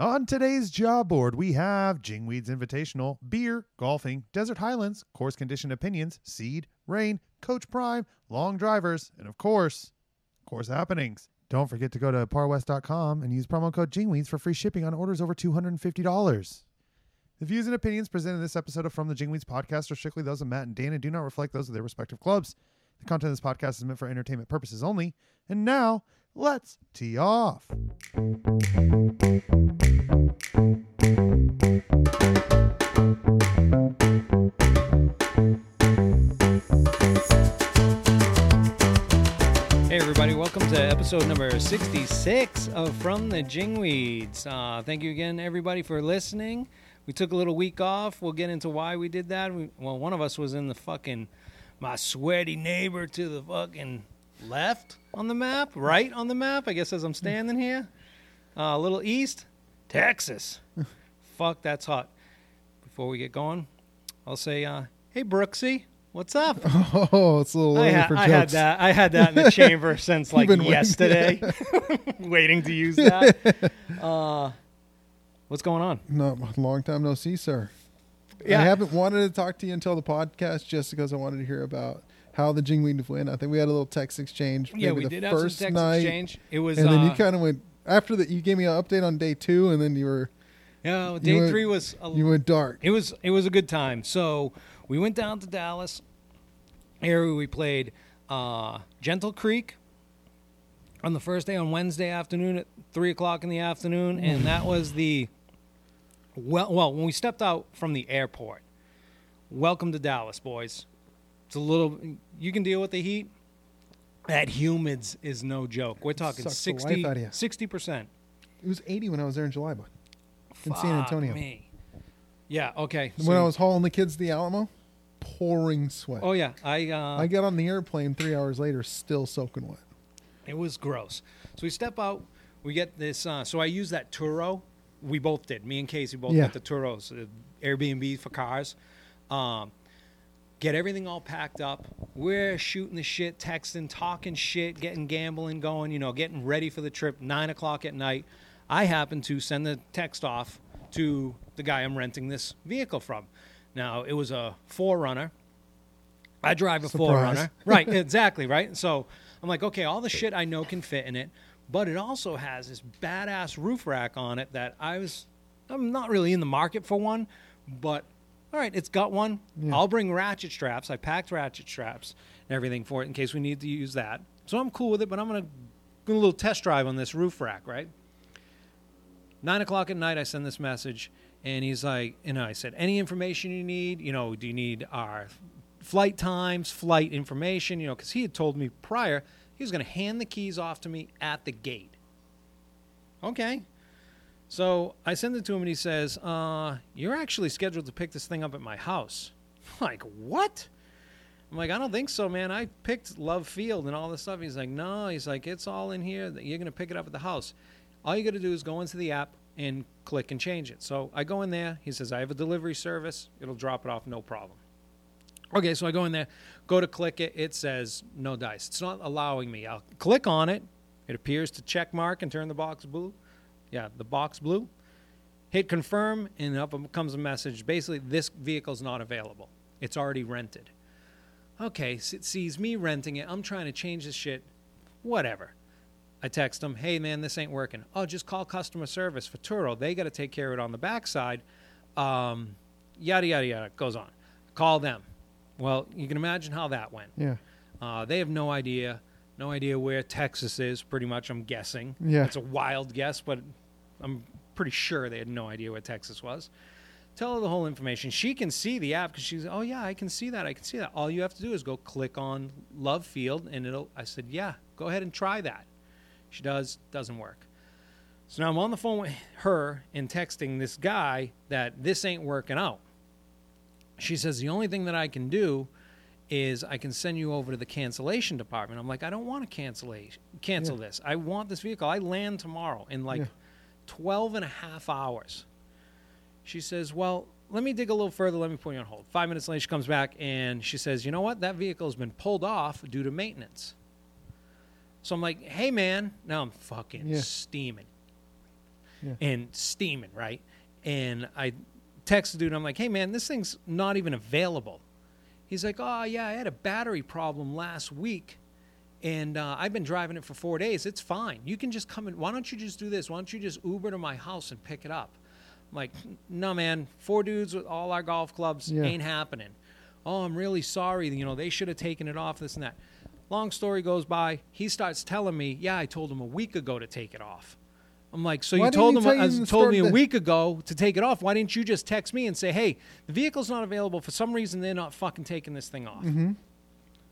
On today's job board, we have Jingweeds Invitational, beer, golfing, desert highlands, course condition opinions, seed, rain, coach prime, long drivers, and of course, course happenings. Don't forget to go to parwest.com and use promo code Jingweeds for free shipping on orders over $250. The views and opinions presented in this episode of From the Jingweeds podcast are strictly those of Matt and Dan and do not reflect those of their respective clubs. The content of this podcast is meant for entertainment purposes only. And now, let's tee off. Hey, everybody, welcome to episode number 66 of From the Jingweeds. Uh, thank you again, everybody, for listening. We took a little week off. We'll get into why we did that. We, well, one of us was in the fucking, my sweaty neighbor to the fucking left on the map, right on the map, I guess, as I'm standing here. Uh, a little east, Texas. Fuck, that's hot. Before we get going, I'll say, uh, hey, Brooksy, what's up? Oh, it's a little I, ha- for I had that. I had that in the chamber since like been waiting- yesterday, waiting to use that. Uh, what's going on? No, long time no see, sir. Yeah. I haven't wanted to talk to you until the podcast just because I wanted to hear about how the Jingweed went. I think we had a little text exchange. Yeah, we the did have some first text night, exchange. It was, and then you uh, kind of went after that. You gave me an update on day two, and then you were yeah. you Day went- three was a, you went dark. it was it was a good time. So we went down to Dallas. Area we played uh, Gentle Creek on the first day on Wednesday afternoon at three o'clock in the afternoon, and that was the well. Well, when we stepped out from the airport, welcome to Dallas, boys. It's a little. You can deal with the heat. That humids is no joke. We're talking Sucks the 60 life outta ya. 60 percent. It was 80 when I was there in July, but in San Antonio. Me. Yeah. Okay. when so- I was hauling the kids to the Alamo, pouring sweat. Oh yeah, I uh, I got on the airplane three hours later, still soaking wet. it was gross. So we step out, we get this. Uh, so I use that Turo. We both did. Me and Casey both Yeah. got the Turos, uh, Airbnb for cars. Um, get everything all packed up. We're shooting the shit, texting, talking shit, getting gambling going. You know, getting ready for the trip. Nine o'clock at night. I happen to send the text off to the guy I'm renting this vehicle from. Now it was a 4Runner. I drive a Surprise. 4Runner. right, exactly, right? So I'm like, okay, all the shit I know can fit in it, but it also has this badass roof rack on it that I was I'm not really in the market for one, but all right, it's got one. Yeah. I'll bring ratchet straps. I packed ratchet straps and everything for it in case we need to use that. So I'm cool with it, but I'm gonna do a little test drive on this roof rack, right? Nine o'clock at night, I send this message, and he's like, you know, I said, any information you need, you know, do you need our flight times, flight information, you know, because he had told me prior he was going to hand the keys off to me at the gate. Okay. So I send it to him, and he says, uh, you're actually scheduled to pick this thing up at my house. I'm like, what? I'm like, I don't think so, man. I picked Love Field and all this stuff. He's like, no. He's like, it's all in here. You're going to pick it up at the house. All you got to do is go into the app and click and change it. So I go in there. He says, I have a delivery service. It'll drop it off, no problem. Okay, so I go in there, go to click it. It says no dice. It's not allowing me. I'll click on it. It appears to check mark and turn the box blue. Yeah, the box blue. Hit confirm, and up comes a message. Basically, this vehicle's not available. It's already rented. Okay, so it sees me renting it. I'm trying to change this shit. Whatever. I text them, hey man, this ain't working. Oh, just call customer service for Turo. They got to take care of it on the backside. Um, yada, yada, yada. Goes on. Call them. Well, you can imagine how that went. Yeah. Uh, they have no idea, no idea where Texas is. Pretty much, I'm guessing. Yeah. it's a wild guess, but I'm pretty sure they had no idea where Texas was. Tell her the whole information. She can see the app because she's, oh yeah, I can see that. I can see that. All you have to do is go click on Love Field, and it'll. I said, yeah, go ahead and try that. She does. Doesn't work. So now I'm on the phone with her and texting this guy that this ain't working out. She says the only thing that I can do is I can send you over to the cancellation department. I'm like, I don't want to cancel cancel Yeah. this. I want this vehicle. I land tomorrow in like Yeah. 12 and a half hours. She says, Well, let me dig a little further. Let me put you on hold. Five minutes later, she comes back and she says, You know what? That vehicle has been pulled off due to maintenance. So I'm like, Hey, man. Now I'm fucking Yeah. steaming. And steaming, right? And I text the dude. I'm like, hey man, this thing's not even available. He's like, oh yeah, I had a battery problem last week, and uh, I've been driving it for four days. It's fine. You can just come in. Why don't you just do this? Why don't you just Uber to my house and pick it up? I'm like, no man, four dudes with all our golf clubs Yeah. ain't happening. Oh, I'm really sorry. You know, they should have taken it off. This and that. Long story goes by. He starts telling me, yeah, I told him a week ago to take it off. I'm like, so Why you told he him, you uh, told me a that- week ago to take it off. Why didn't you just text me and say, hey, the vehicle's not available for some reason. They're not fucking taking this thing off. Mm-hmm.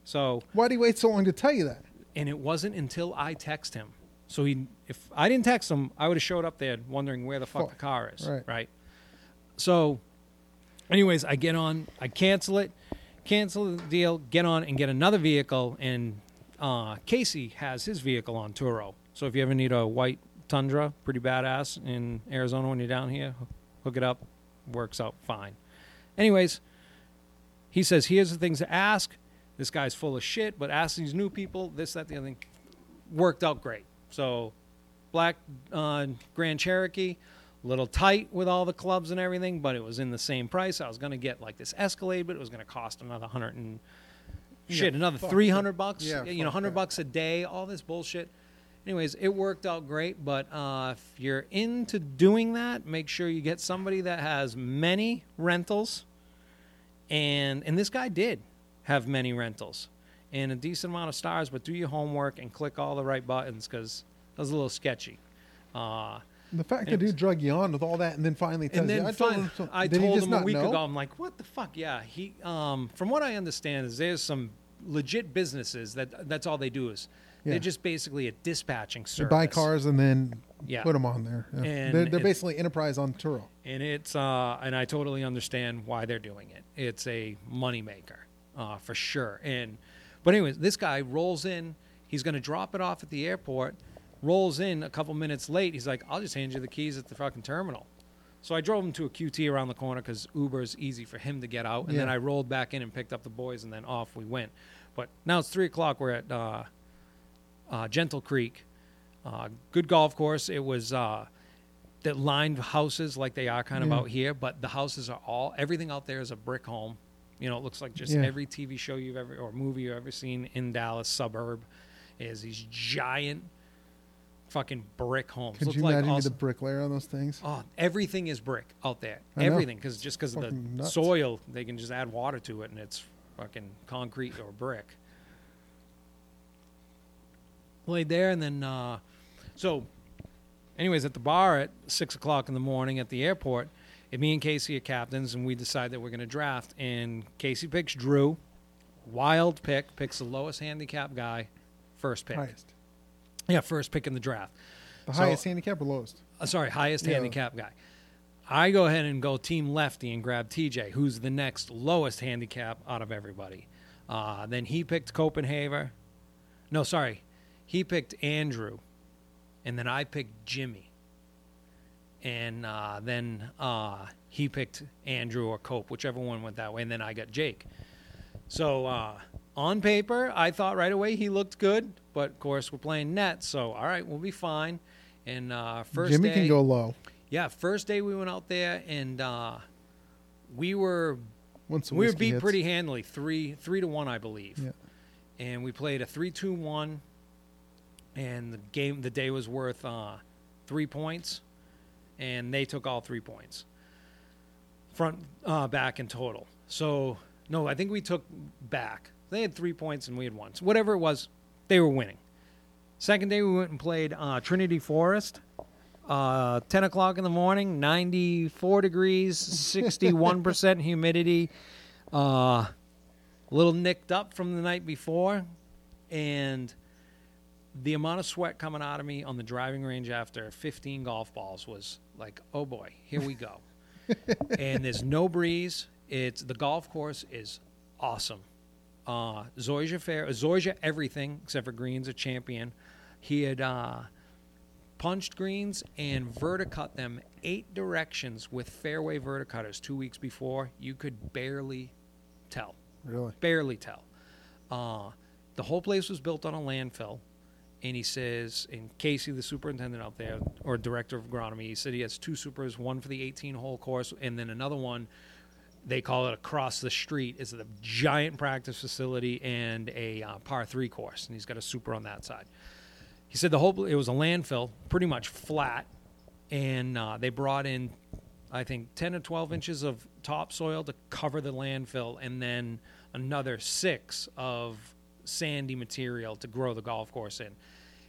So, Why do you wait so long to tell you that? and it wasn't until I text him. So he, if I didn't text him, I would have showed up there wondering where the fuck Fuck. the car is. Right. Right. So, anyways, I get on, I cancel it, cancel the deal, get on and get another vehicle. And uh, Casey has his vehicle on Turo. So if you ever need a white Tundra, pretty badass in Arizona when you're down here, hook it up, works out fine. Anyways, he says, here's the things to ask. This guy's full of shit, but ask these new people, this, that, the other thing. Worked out great. So, black uh, Grand Cherokee, little tight with all the clubs and everything, but it was in the same price. I was going to get like this Escalade, but it was going to cost another hundred and shit, Yeah, another three hundred bucks. Yeah, you know, hundred bucks a day, all this bullshit. Anyways, it worked out great, but uh, if you're into doing that, make sure you get somebody that has many rentals, and and this guy did have many rentals and a decent amount of stars, but do your homework and click all the right buttons because that was a little sketchy. Uh, The fact that he drug you on with all that and then finally tells and then you, I told fin- him so- I told him a week know? ago. I'm like, what the fuck? Yeah, he. Um, from what I understand, is there's some legit businesses that that's all they do is Yeah. they're just basically a dispatching They service. buy cars and then Yeah. put them on there. Yeah. And they're they're basically enterprise on Turo. and it's uh, and I totally understand why they're doing it. It's a moneymaker, uh, for sure. And but anyways, this guy rolls in. He's going to drop it off at the airport. Rolls in a couple minutes late. He's like, "I'll just hand you the keys at the fucking terminal." So I drove him to a QT around the corner because Uber's easy for him to get out. And then I rolled back in and picked up the boys, and then off we went. But now it's three o'clock. We're at uh, uh, Gentle Creek. Uh, good golf course. It was uh, that lined houses like they are kind of Yeah. out here, but the houses are all everything out there is a brick home. You know, it looks like just Yeah. every TV show you've ever or movie you've ever seen in Dallas suburb is these giant fucking brick homes. Could you like imagine also- the bricklayer on those things? Oh, everything is brick out there. I. Everything, because just because of the nuts. soil, they can just add water to it, and it's fucking concrete or brick. Laid there, and then uh, so, anyways, at the bar at six o'clock in the morning at the airport, and me and Casey are captains, and we decide that we're going to draft. And Casey picks Drew, wild pick, picks the lowest handicap guy, first pick. Highest. Yeah, first pick in the draft. The So- highest handicap or lowest? uh, sorry, highest Yeah. handicap guy. I go ahead and go team lefty and grab TJ, who's the next lowest handicap out of everybody. Uh, then he picked Copenhagen. No, sorry, he picked Andrew, and then I picked Jimmy. And uh, then uh, he picked Andrew or Cope, whichever one went that way. And then I got Jake. So uh, on paper, I thought right away he looked good, but of course we're playing net, so all right, we'll be fine. And uh, first Jimmy day, can go low yeah, first day we went out there and uh, we were once we were beat hits. pretty handily, three three to one, I believe. Yeah. And we played a three two one, and the game the day was worth uh, three points, and they took all three points, front uh, back in total. So no, I think we took back. They had three points and we had one. So whatever it was, they were winning. Second day we went and played uh, Trinity Forest. Uh, 10 o'clock in the morning, 94 degrees, 61% humidity. Uh, a little nicked up from the night before. And the amount of sweat coming out of me on the driving range after 15 golf balls was like, oh boy, here we go. and there's no breeze. It's the golf course is awesome. Uh, Zoysia Fair, Zoysia everything except for greens, a champion. He had uh, punched greens and verticut them eight directions with fairway verticutters two weeks before. You could barely tell Really? barely tell. Uh, the whole place was built on a landfill, and he says, and Casey, the superintendent out there, or director of agronomy, he said he has two supers, one for the 18 hole course, and then another one. They call it across the street. is a giant practice facility and a uh, par three course, and he's got a super on that side. He said the whole it was a landfill, pretty much flat, and uh, they brought in, I think, 10 or 12 inches of topsoil to cover the landfill, and then another six of sandy material to grow the golf course in.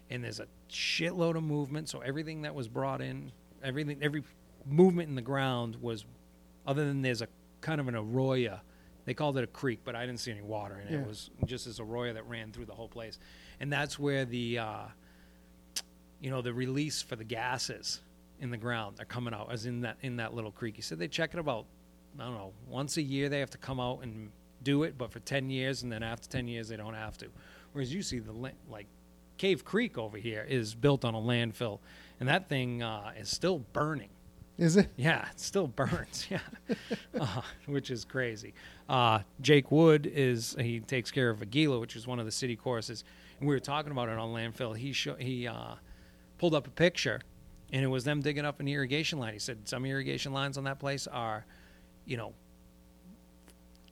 And there's a shitload of movement, so everything that was brought in, everything, every movement in the ground was, other than there's a kind of an arroyo. They called it a creek, but I didn't see any water in it. Yeah. It was just this arroyo that ran through the whole place, and that's where the, uh, you know, the release for the gases in the ground are coming out, as in that in that little creek. He said they check it about, I don't know, once a year they have to come out and do it, but for ten years, and then after ten years they don't have to. Whereas you see the like Cave Creek over here is built on a landfill, and that thing uh, is still burning. Is it? Yeah, it still burns. Yeah, uh, which is crazy. Uh, Jake Wood is he takes care of Aguila, which is one of the city courses, and we were talking about it on landfill. He show, he uh, pulled up a picture, and it was them digging up an irrigation line. He said some irrigation lines on that place are, you know,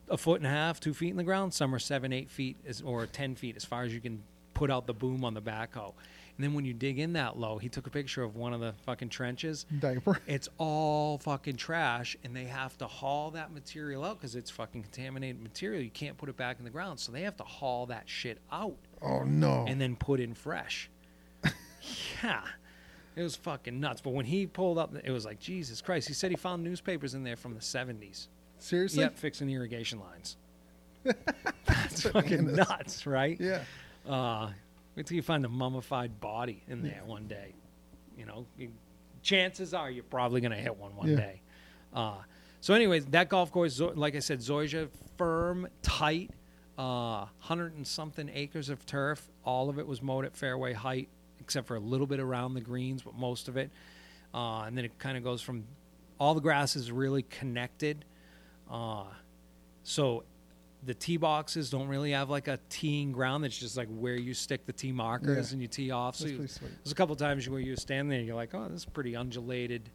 a foot and a half, two feet in the ground. Some are seven, eight feet, as, or ten feet, as far as you can put out the boom on the backhoe. And then when you dig in that low, he took a picture of one of the fucking trenches. Diaper. It's all fucking trash, and they have to haul that material out because it's fucking contaminated material. You can't put it back in the ground, so they have to haul that shit out Oh no. and then put in fresh. yeah, it was fucking nuts. But when he pulled up, it was like Jesus Christ. He said he found newspapers in there from the '70s. Seriously? Yep, fixing irrigation lines. That's fucking Bananas. nuts, right? Yeah. Uh, wait till you find a mummified body in there one day. You know, you- chances are you're probably going to hit one one Yeah. day. Uh, so, anyways, that golf course, Zo- like I said, Zoysia, firm, tight, uh, hundred and something acres of turf. All of it was mowed at fairway height, except for a little bit around the greens, but most of it. Uh, and then it kind of goes from all the grass is really connected. Uh, so the tee boxes don't really have like a teeing ground. It's just like where you stick the tee markers Yeah. and you tee off. So you, there's a couple times where you stand there and you're like, oh, this is pretty undulated,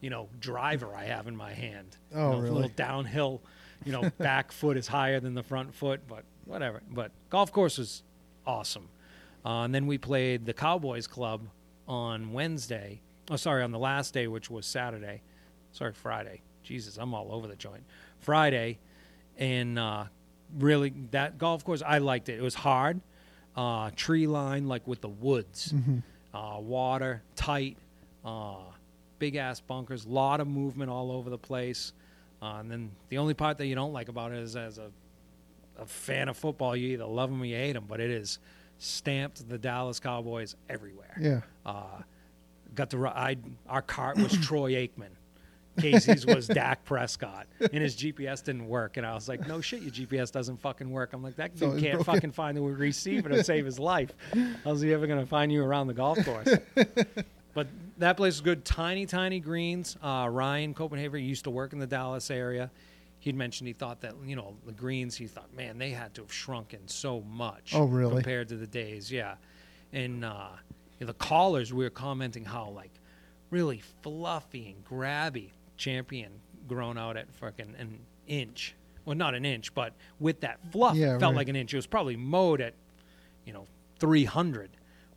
you know, driver I have in my hand. You Oh, know, really? A little downhill, you know, back foot is higher than the front foot, but whatever. But golf course was awesome. Uh, and then we played the Cowboys Club on Wednesday. Oh, sorry, on the last day, which was Saturday. Sorry, Friday. Jesus, I'm all over the joint. Friday, and uh, really that golf course, I liked it. It was hard, uh, tree line like with the woods, uh, water tight, uh, big ass bunkers, lot of movement all over the place. Uh, and then the only part that you don't like about it is as a, a fan of football, you either love them or you hate them, but it is stamped the Dallas Cowboys everywhere. Yeah. Uh, got to ride. Our cart was Troy Aikman. Casey's was Dak Prescott, and his GPS didn't work. And I was like, "No shit, your GPS doesn't fucking work." I'm like, "That dude can't broken. fucking find the receiver to save his life. How's he ever gonna find you around the golf course?" but that place is good. Tiny, tiny greens. Uh, Ryan Copenhagen used to work in the Dallas area. He'd mentioned he thought that you know the greens. He thought, man, they had to have shrunken so much. Oh, really? Compared to the days, yeah. And uh, the collars, we were commenting how like really fluffy and grabby champion grown out at fucking an inch. Well, not an inch, but with that fluff, Yeah, it felt right. like an inch. It was probably mowed at, you know, 300.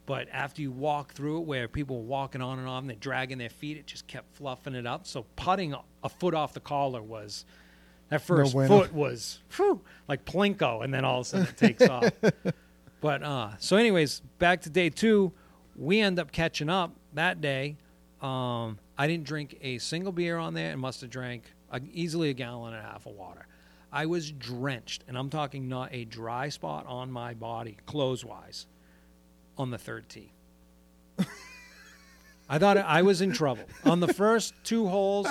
But after you walk through it, where people were walking on and on, they're dragging their feet, it just kept fluffing it up. So putting a- foot off the collar was, that first bueno. foot was whew, like plinko, and then all of a sudden it takes off. But uh, so, anyways, back to day two, we end up catching up that day. Um, I didn't drink a single beer on there, and must have drank a, easily a gallon and a half of water. I was drenched, and I'm talking not a dry spot on my body, clothes wise, on the third tee. I thought I was in trouble. On the first two holes,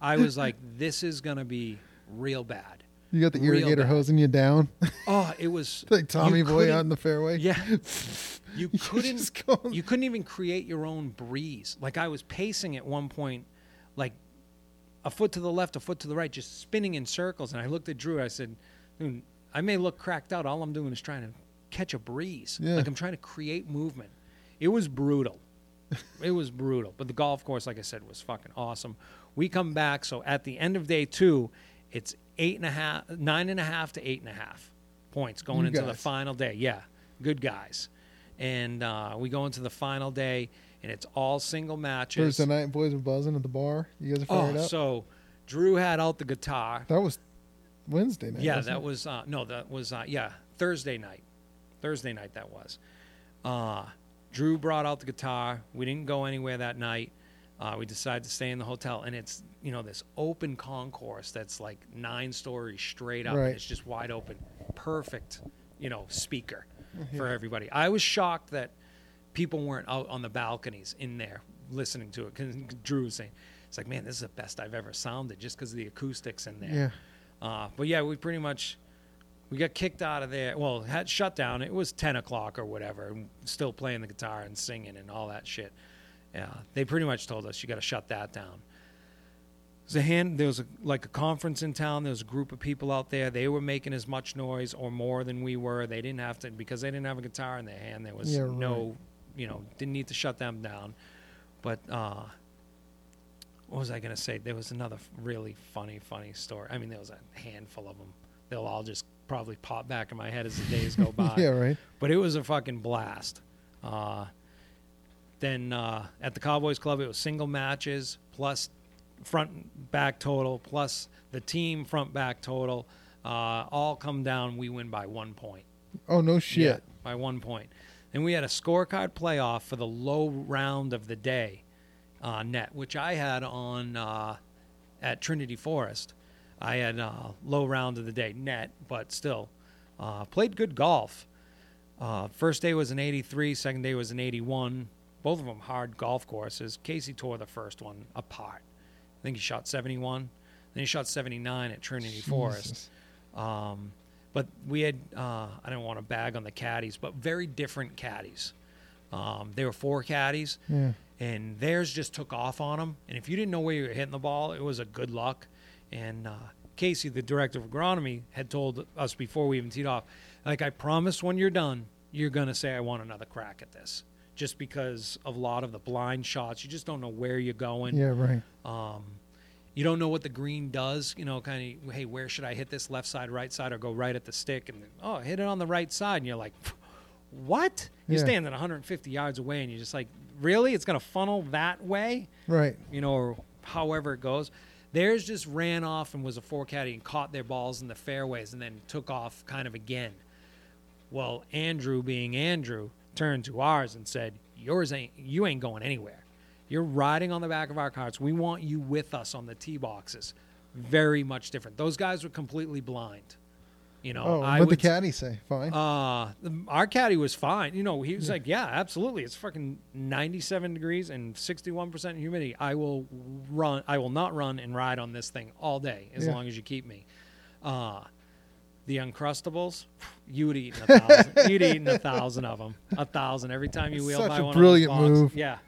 I was like, this is going to be real bad. You got the irrigator hosing you down, Oh, it was like Tommy Boy out in the fairway. Yeah. You couldn't you couldn't even create your own breeze. Like I was pacing at one point like a foot to the left, a foot to the right, just spinning in circles and I looked at Drew, I said, "Dude, I may look cracked out. All I'm doing is trying to catch a breeze. Yeah. Like I'm trying to create movement. It was brutal. it was brutal. But the golf course, like I said, was fucking awesome. We come back, so at the end of day two, it's eight and a half, nine and a half to eight and a half points going You into the final day. Yeah, good guys. And uh, we go into the final day, and it's all single matches. Thursday night, boys were buzzing at the bar. You guys are fired Oh, up. so Drew had out the guitar. that was Wednesday night. Yeah, that it? was uh, no, that was uh, yeah Thursday night. Thursday night that was. Uh, Drew brought out the guitar. We didn't go anywhere that night. Uh, we decided to stay in the hotel, and it's you know this open concourse that's like nine stories straight up, Right. and it's just wide open, perfect, you know, speaker for everybody. I was shocked that people weren't out on the balconies in there listening to it. Because Drew was saying, "It's like, man, this is the best I've ever sounded, just because of the acoustics in there." Yeah. Uh, but yeah, we pretty much we got kicked out of there. Well, had shut down. It was ten o'clock or whatever. and Still playing the guitar and singing and all that shit. Yeah, they pretty much told us you got to shut that down. There's a hand. There was a, like a conference in town. There was a group of people out there. They were making as much noise or more than we were. They didn't have to because they didn't have a guitar in their hand. There was Yeah, no, you know, didn't need to shut them down. But uh, what was I going to say? There was another really funny, funny story. I mean, there was a handful of them. They'll all just probably pop back in my head as the days go by. yeah, right. But it was a fucking blast. Uh, then uh, at the Cowboys Club, it was single matches plus front and back total plus the team front back total. Uh, all come down. We win by one point. Oh no shit. Yeah, by one point. Then we had a scorecard playoff for the low round of the day uh, net, which I had on uh, at Trinity Forest. I had uh, low round of the day net, but still uh, played good golf. Uh, first day was an 83, second day was an 81. Both of them hard golf courses. Casey tore the first one apart. I think he shot 71. Then he shot 79 at Trinity Forest. Um, but we had, uh, I don't want to bag on the caddies, but very different caddies. Um, there were four caddies, Yeah. and theirs just took off on them. And if you didn't know where you were hitting the ball, it was a good luck. And uh, Casey, the director of agronomy, had told us before we even teed off, like, I promise when you're done, you're going to say, I want another crack at this. Just because of a lot of the blind shots, you just don't know where you're going. Yeah, right. Um, you don't know what the green does. You know, kind of, hey, where should I hit this left side, right side, or go right at the stick? And oh, hit it on the right side. And you're like, what? You're Yeah. standing 150 yards away, and you're just like, really? It's going to funnel that way? Right. You know, or however it goes. Theirs just ran off and was a four caddy and caught their balls in the fairways and then took off kind of again. Well, Andrew, being Andrew, turned to ours and said, "Yours ain't. You ain't going anywhere. You're riding on the back of our carts. We want you with us on the tee boxes." Very much different. Those guys were completely blind. You know, Oh, I what the caddy say? Fine. uh, the- our caddy was fine. You know, he was like, "Yeah, absolutely. It's fucking 97 degrees and 61 percent humidity. I will run. I will not run and ride on this thing all day as Yeah. long as you keep me." Uh, the Uncrustables, you would eat a thousand. you'd eaten a thousand of them, a thousand every time you wheeled Such by a one. brilliant of those boxes. move. Yeah,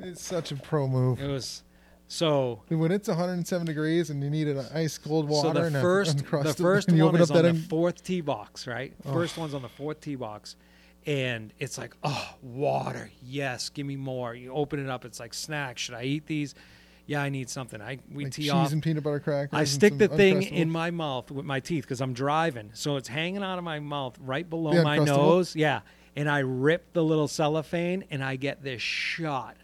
it's such a pro move. it was. So When it's 107 degrees and you need an ice cold water So the and a first, the Uncrustable, first and you one open is up on that the fourth tee box, right? First one's on the fourth tee box, and it's like, oh, water, yes, give me more. You open it up, it's like snacks. Should I eat these? Yeah, I need something. I we like tee cheese off. and peanut butter crackers. I stick the thing in my mouth with my teeth because I'm driving, so it's hanging out of my mouth right below my Uncrustable? nose. Yeah, and I rip the little cellophane, and I get this shot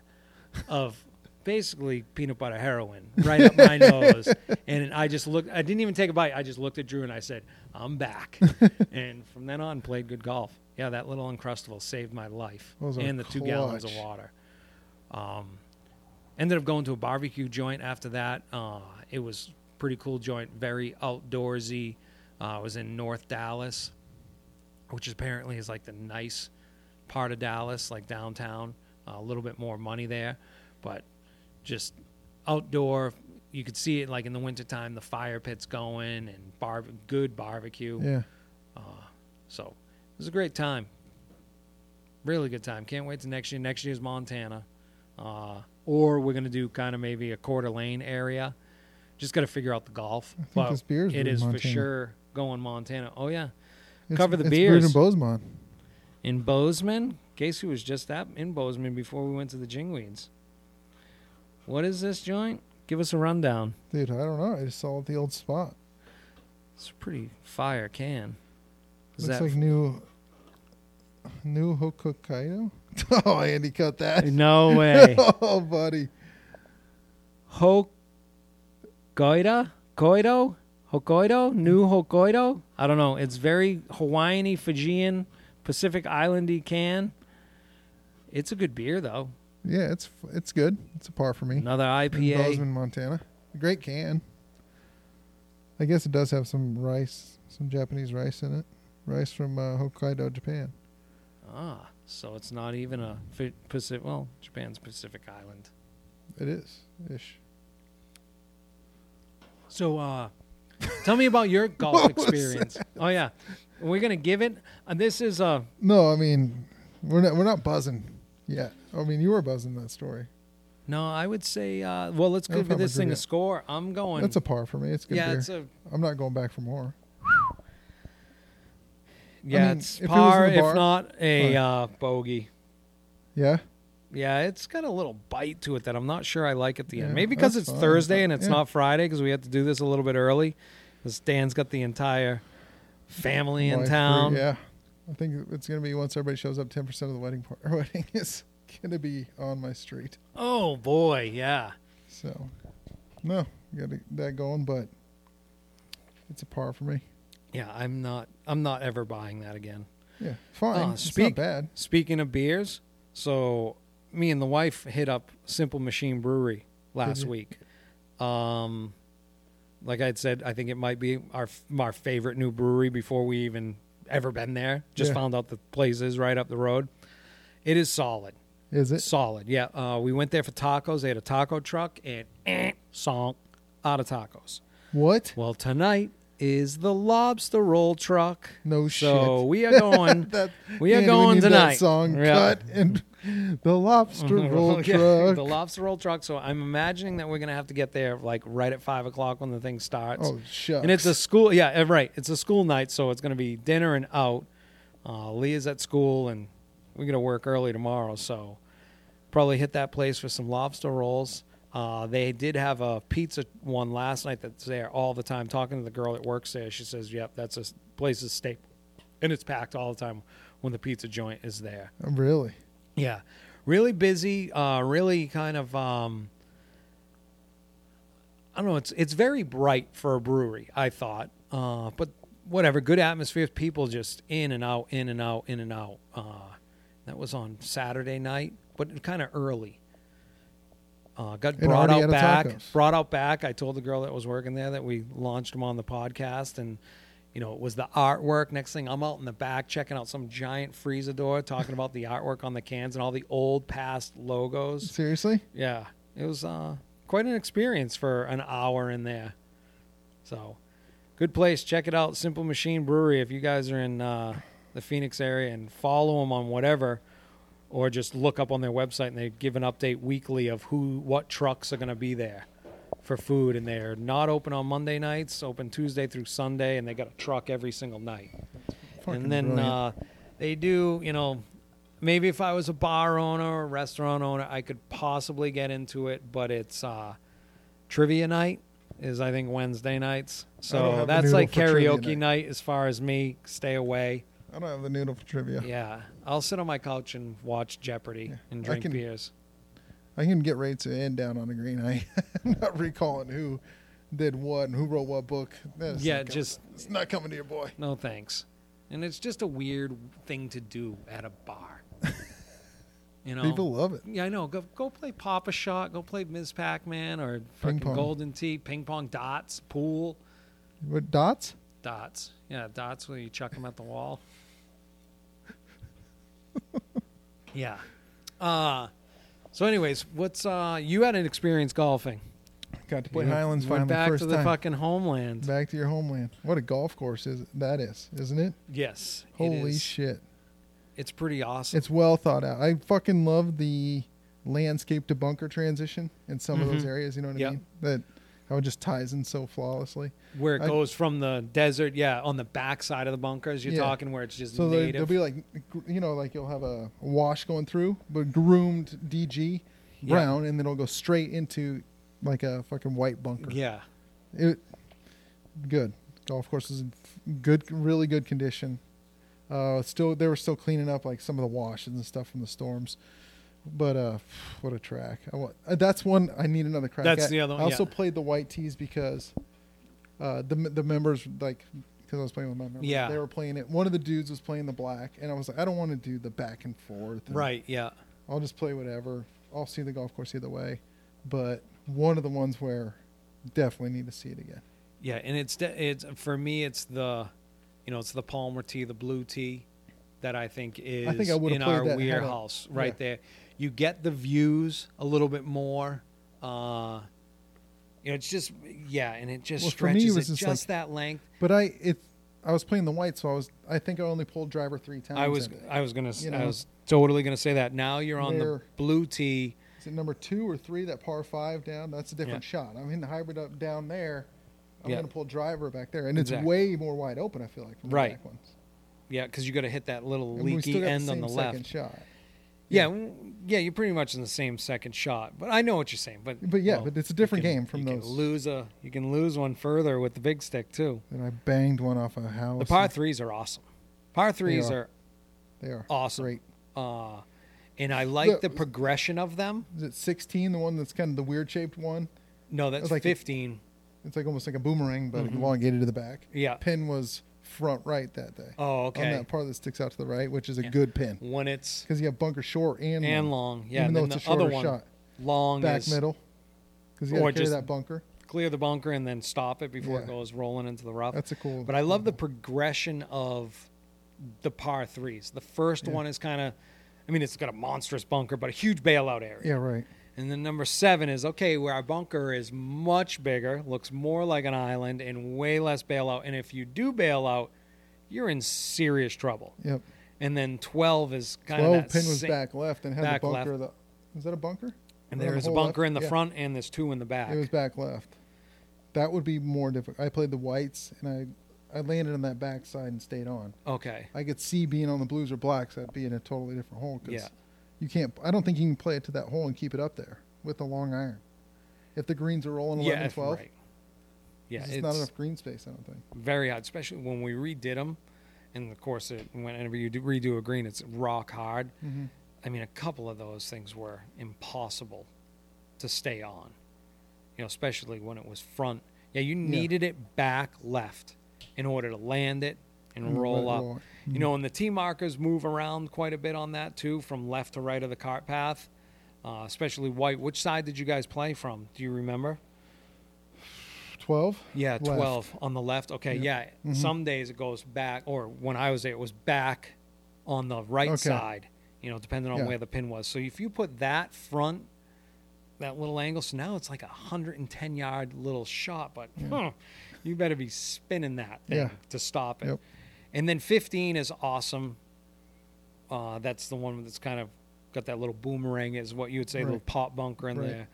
of basically peanut butter heroin right up my nose. And I just looked. I didn't even take a bite. I just looked at Drew and I said, "I'm back." and from then on, played good golf. Yeah, that little uncrustable saved my life, and the two gallons of water. Um, ended up going to a barbecue joint after that. Uh, it was pretty cool joint, very outdoorsy. Uh, it was in North Dallas, which apparently is like the nice part of Dallas, like downtown. Uh, a little bit more money there, but just outdoor. You could see it like in the wintertime, the fire pits going and bar- good barbecue. Yeah. So it was a great time. Really good time. Can't wait to next year. Next year's Montana. Uh, or we're going to do kind of maybe a Coeur d'Alene area. Just got to figure out the golf. I think But this beer's it brewed in for sure going Montana. Oh, yeah. It's, Cover the it's brewed in. Bozeman. in Bozeman. Casey was just at in Bozeman before we went to the Jingweeds. What is this joint? Give us a rundown. Dude, I don't know. I just saw the old spot. It's a pretty fire can. Is Looks that like new new Hokkaido. oh, Andy cut that. no way? oh, buddy. Hokkaido? Koido? Hokkaido? New Hokkaido? I don't know. It's very Hawaiian Fijian, Pacific Islandy can. It's a good beer though. Yeah, it's it's good. It's a par for me. Another In IPA. Bozeman, Montana. Great can. I guess it does have some rice, some Japanese rice in it. Rice from uh, Hokkaido, Japan. Ah, so it's not even a Pacific. Well, Japan's Pacific Island. It is ish. So, uh, tell me about your golf experience. Oh yeah, we're gonna give it. Uh, this is uh, No, I mean we're not we're not buzzing yet. I mean you were buzzing that story. no, I would say. Uh, well, let's I give this thing a score. I'm going. That's a par for me. It's good yeah, beer. it's a I'm not going back for more. Yeah, mean, it's if it par, in the if not a uh, bogey. Yeah. Yeah, it's got a little bite to it that I'm not sure I like at the end. Yeah, Maybe because it's fine. Thursday and it's Yeah. not Friday because we had to do this a little bit early. Because Dan's got the entire family in town. Yeah. I think it's gonna be once everybody shows up, ten percent of the wedding par- wedding is gonna be on my street. Oh boy, yeah. So no, got that going, but it's a par for me. Yeah, I'm not. I'm not ever buying that again. Yeah, fine. Uh, it's speak- not bad. Speaking of beers, so me and the wife hit up Simple Machine Brewery last week. Um, like I'd said, I think it might be our our favorite new brewery before we even ever been there. Just Yeah. found out the place is right up the road. It is solid, Is it? solid. Yeah, uh, we went there for tacos. They had a taco truck and eh, song out of tacos. What? Well, tonight is the lobster roll truck. No So shit. we are going. that we are Andy, going need tonight. That song Yeah. cut and the lobster roll Yeah, truck. the lobster roll truck. So I'm imagining that we're gonna have to get there like right at five o'clock when the thing starts. oh shucks. and it's a school. Yeah, uh, right. It's a school night, so it's gonna be dinner and out. Uh, Leah's at school, and we're gonna work early tomorrow, so probably hit that place for some lobster rolls. Uh, they did have a pizza one last night that's there all the time. Talking to the girl that works there, she says, "Yep, that's a place's staple, and it's packed all the time when the pizza joint is there." Oh, really. Yeah, really busy. Uh, really kind of. Um, I don't know. It's it's very bright for a brewery. I thought, uh, but whatever. Good atmosphere. People just in and out, in and out, in and out. Uh, that was on Saturday night, but kind of early. Uh, got And brought out back. tacos. Brought out back. I told the girl that was working there that we launched them on the podcast, and you know it was the artwork. Next thing, I'm out in the back checking out some giant freezer door, talking about the artwork on the cans and all the old past logos. Seriously? Yeah, it was uh, quite an experience for an hour in there. So, good place. Check it out, Simple Machine Brewery. If you guys are in uh, the Phoenix area and follow them on whatever, or just look up on their website and they give an update weekly of who, what trucks are going to be there for food. And they're not open on Monday nights, open Tuesday through Sunday, and they got a truck every single night and then uh, they do, you know, maybe if I was a bar owner or a restaurant owner, I could possibly get into it. But it's uh, trivia night is I think Wednesday nights, so that's like karaoke night. night as far as me. Stay away. I don't have the noodle for trivia. Yeah, I'll sit on my couch and watch Jeopardy Yeah, and I drink can- beers. I can get rates and down on the green. I, I'm not recalling who did what and who wrote what book. That's Yeah, coming- just it's not coming to your boy. no thanks. And it's just a weird thing to do at a bar. You know, People love it. Yeah, I know. Go go play Papa Shot. Go play Ms. Pac Man or Ping pong. Golden Tee, ping pong, dots, pool, What dots? dots. Yeah, dots where you chuck them at the wall. Yeah. Uh so, anyways, what's uh you had an experience golfing? Got to play You Highlands went finally back first to the time. fucking homeland. Back to your homeland. What a golf course is that is, isn't it? Yes, it Holy is. shit. It's pretty awesome. It's well thought out. I fucking love the landscape to bunker transition in some of those Mhm. areas, you know what Yep. I mean? That how it just ties in so flawlessly. Where it I- goes from the desert, yeah, on the back side of the bunkers. You're Yeah. talking where it's just So native. there'll be like, you know, like you'll have a wash going through, but groomed DG Yeah. brown, and then it'll go straight into like a fucking white bunker. yeah, It good. Golf course is in good, really good condition. Uh, still, they were still cleaning up like some of the washes and stuff from the storms. But uh, what a track! I want, uh, that's one I need another crack. That's at. the other one, I also yeah. played the white tees because uh, the the members like because I was playing with my members. Yeah. they were playing it. One of the dudes was playing the black, and I was like, I don't want to do the back and forth. and right, yeah. I'll just play whatever. I'll see the golf course either way. But one of the ones where definitely need to see it again. Yeah, and it's de- it's for me it's the you know, it's the Palmer tee, the blue tee that I think is think I in played our that warehouse right yeah. there. You get the views a little bit more. Uh you know, it's just yeah, and it just Well, for me, it stretches it just just, like- that length. But I it I was playing the white, so I was I think I only pulled driver three times. I was. I was gonna You I was totally gonna say that. Now you're on the blue tee. Is it number two or three that par five down? That's a different shot. I'm in the hybrid up down there. I'm Yeah. gonna pull driver back there, and it's way more wide open. I feel like from the Right. back ones. Yeah, because you got to hit that little And leaky end the on the second left. shot. Yeah, yeah, you're pretty much in the same second shot. But I know what you're saying. But But yeah, well, but it's a different can- game from you those. Can lose a you can lose one further with the big stick too. And I banged one off a house. The par threes are awesome. Par threes are. are They are awesome. Great. uh and I like The- the progression of them. Is it 16? The one that's kind of the weird shaped one. No, that's It's like a- 15. It's like almost like a boomerang, but Mhm. elongated to the back. Yeah. Pin was front right that day. Oh, On okay. that part that sticks out to the right, which is a Yeah. good pin When it's because you have bunker short and, and long, long, yeah, even and though then it's a other shorter one shot. long Back is middle because you Or got to carry just- that bunker. clear the bunker and then stop it before it goes rolling into the rough. That's a cool. But I love the progression of the par threes. The first Yeah. one is kind of, I mean, it's got a monstrous bunker, but a huge bailout area. Yeah, right. And then number seven is okay, where our bunker is much bigger, looks more like an island, and way less bailout. And if you do bail out, you're in serious trouble. Yep. And then 12 is kind 12 of that pin was back left and had the bunker. The, is that a bunker? And Or on there's a bunker left? in the Yeah. front, and there's two in the back. It was back left. That would be more difficult. I played the whites and I I landed on that back side and stayed on. okay. I could see being on the blues or blacks that'd be in a totally different hole. 'cause Yeah. You can't. I don't think you can play it to that hole and keep it up there with a long iron. If the greens are rolling 11, Yeah, 12, right. Yeah, there's it's not enough green space. I don't think. very odd, especially when we redid them. And of course, it, whenever you do redo a green, it's rock hard. Mm-hmm. I mean, a couple of those things were impossible to stay on. You know, especially when it was front. Yeah, you needed it back left in order to land it and roll up. You know, and the T markers move around quite a bit on that too, from left to right of the cart path, uh, especially white. Which side did you guys play from? Do you remember? 12. Yeah, Left. 12 on the left. Okay, yeah. Mhm. Some days it goes back, or when I was there, it was back on the right Okay. side, you know, depending on Yeah. where the pin was. So if you put that front, that little angle, so now it's like a 110 yard little shot, but Yeah. huh, you better be spinning that thing Yeah. to stop it. Yep. And then 15 is awesome. Uh, that's the one that's kind of got that little boomerang, is what you would say, Right. little pop bunker in Right. there.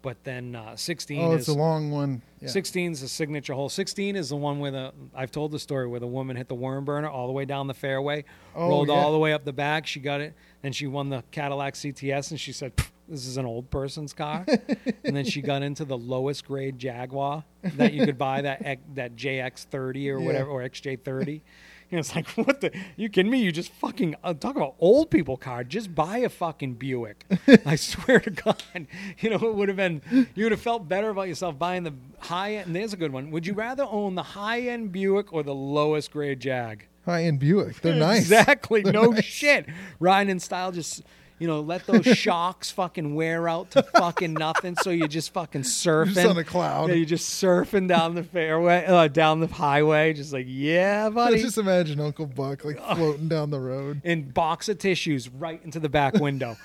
But then uh, 16 Oh, is it's a long one. Yeah. 16 is a signature hole. 16 is the one where the I've told the story where the woman hit the worm burner all the way down the fairway, Oh, rolled yeah. all the way up the back. She got it, and she won the Cadillac CTS, and she said, "This is an old person's car." and then she got into the lowest grade Jaguar that you could buy that that JX30 or Yeah. whatever or XJ30. Know, it's like, what the? You kidding me? You just fucking uh, talk about old people car. Just buy a fucking Buick. I swear to God. You know, it would have been. You would have felt better about yourself buying the high end. There's a good one. Would you rather own the high end Buick or the lowest grade Jag? High end Buick. They're nice. Exactly. They're no nice. shit. Riding in style, just you know, let those shocks fucking wear out to fucking nothing. So you're just fucking surfing. Just on a cloud. Yeah, you're just surfing down the fairway, uh, down the highway, just like yeah, buddy. Just imagine Uncle Buck like floating down the road. and box of tissues right into the back window.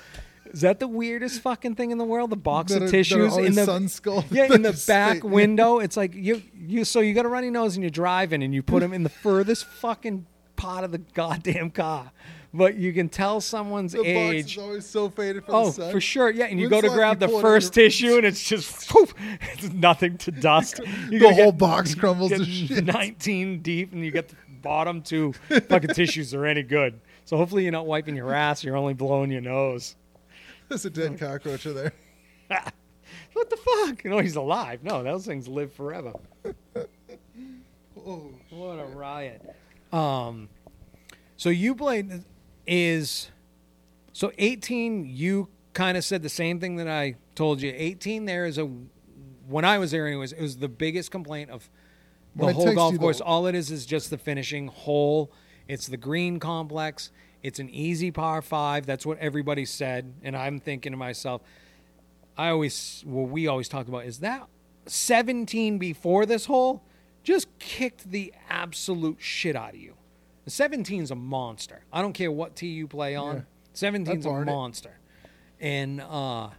Is that the weirdest fucking thing in the world? The box That of are tissues in the sun skull. yeah in the back stay- window. It's like you you so you got a runny nose and you're driving and you put them in the furthest fucking part of the goddamn car. But you can tell someone's The box age. is always so faded from Oh, the sun. for sure. Yeah, and you When's go to the grab the pull it out first your- tissue, and it's just poof, it's nothing to dust. You the whole get- box crumbles to shit. 19 deep, and you get the bottom two fucking tissues are any good. So hopefully you're not wiping your ass. You're only blowing your nose. There's a dead cockroach in there. What the fuck? You know he's alive. No, those things live forever. Oh, What a riot. Um, so you played is so 18. You kind of said the same thing that I told you. 18. There is a when I was there, anyways. It was the biggest complaint of the When whole golf you the- course. All it is is just the finishing hole. It's the green complex. It's an easy par five. That's what everybody said, and I'm thinking to myself. I always, well, we always talk about is that 17 before this hole just kicked the absolute shit out of you. The 17's a monster. I don't care what tee you play on. Yeah. 17's I a barred it. monster. And uh,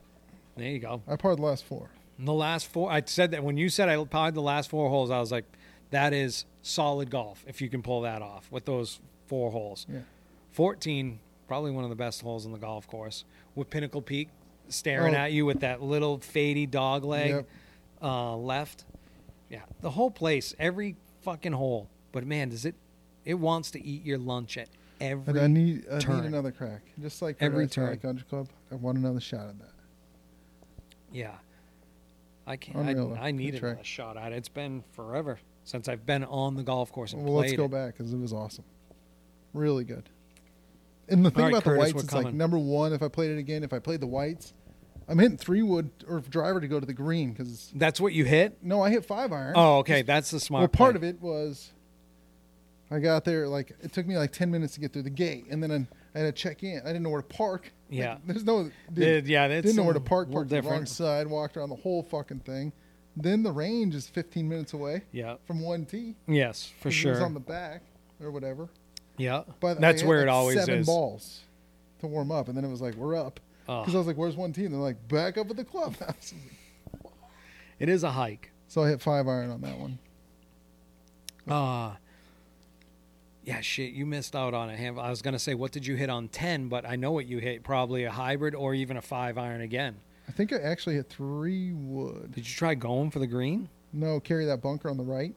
there you go. I parred the last four. And the last four, I said that when you said I parred the last four holes, I was like, that is solid golf if you can pull that off with those four holes. Yeah. 14, probably one of the best holes on the golf course with Pinnacle Peak staring Oh. at you with that little fadey dog leg Yep. uh, left. Yeah, the whole place, every fucking hole. But man, does it? It wants to eat your lunch at every. I need, I turn. need another crack. Just like Every turn. Country Club, I want another shot at that. Yeah, I can't. Unreal. I, I need another shot at it. It's been forever since I've been on the golf course and Well, let's go it. back because it was awesome. Really good. And the thing right, about Curtis, the whites, it's like number one. If I played it again, if I played the whites, I'm hitting three wood or driver to go to the green because That's what you hit. no, I hit five iron. Oh, okay, that's the smart. well, part play. of it was I got there like it took me like ten minutes to get through the gate, and then I had to check in. I didn't know where to park. Like, Yeah. there's no. Dude, yeah, that's didn't know where to park. Parked the wrong side. Walked around the whole fucking thing. Then the range is 15 minutes away Yeah. from one tee. Yes, for 'cause It was sure. on the back or whatever. yeah. But that's where it like, always seven is. balls to warm up, and then it was like we're up. Because I was like, "Where's one team?" They're like, "Back up at the clubhouse." It is a hike. so I hit five iron on that one. Uh yeah, shit, you missed out on a hand. I was gonna say, what did you hit on ten? But I know what you hit. Probably a hybrid or even a five iron again. I think I actually hit three wood. Did you try going for the green? No, carry that bunker on the right.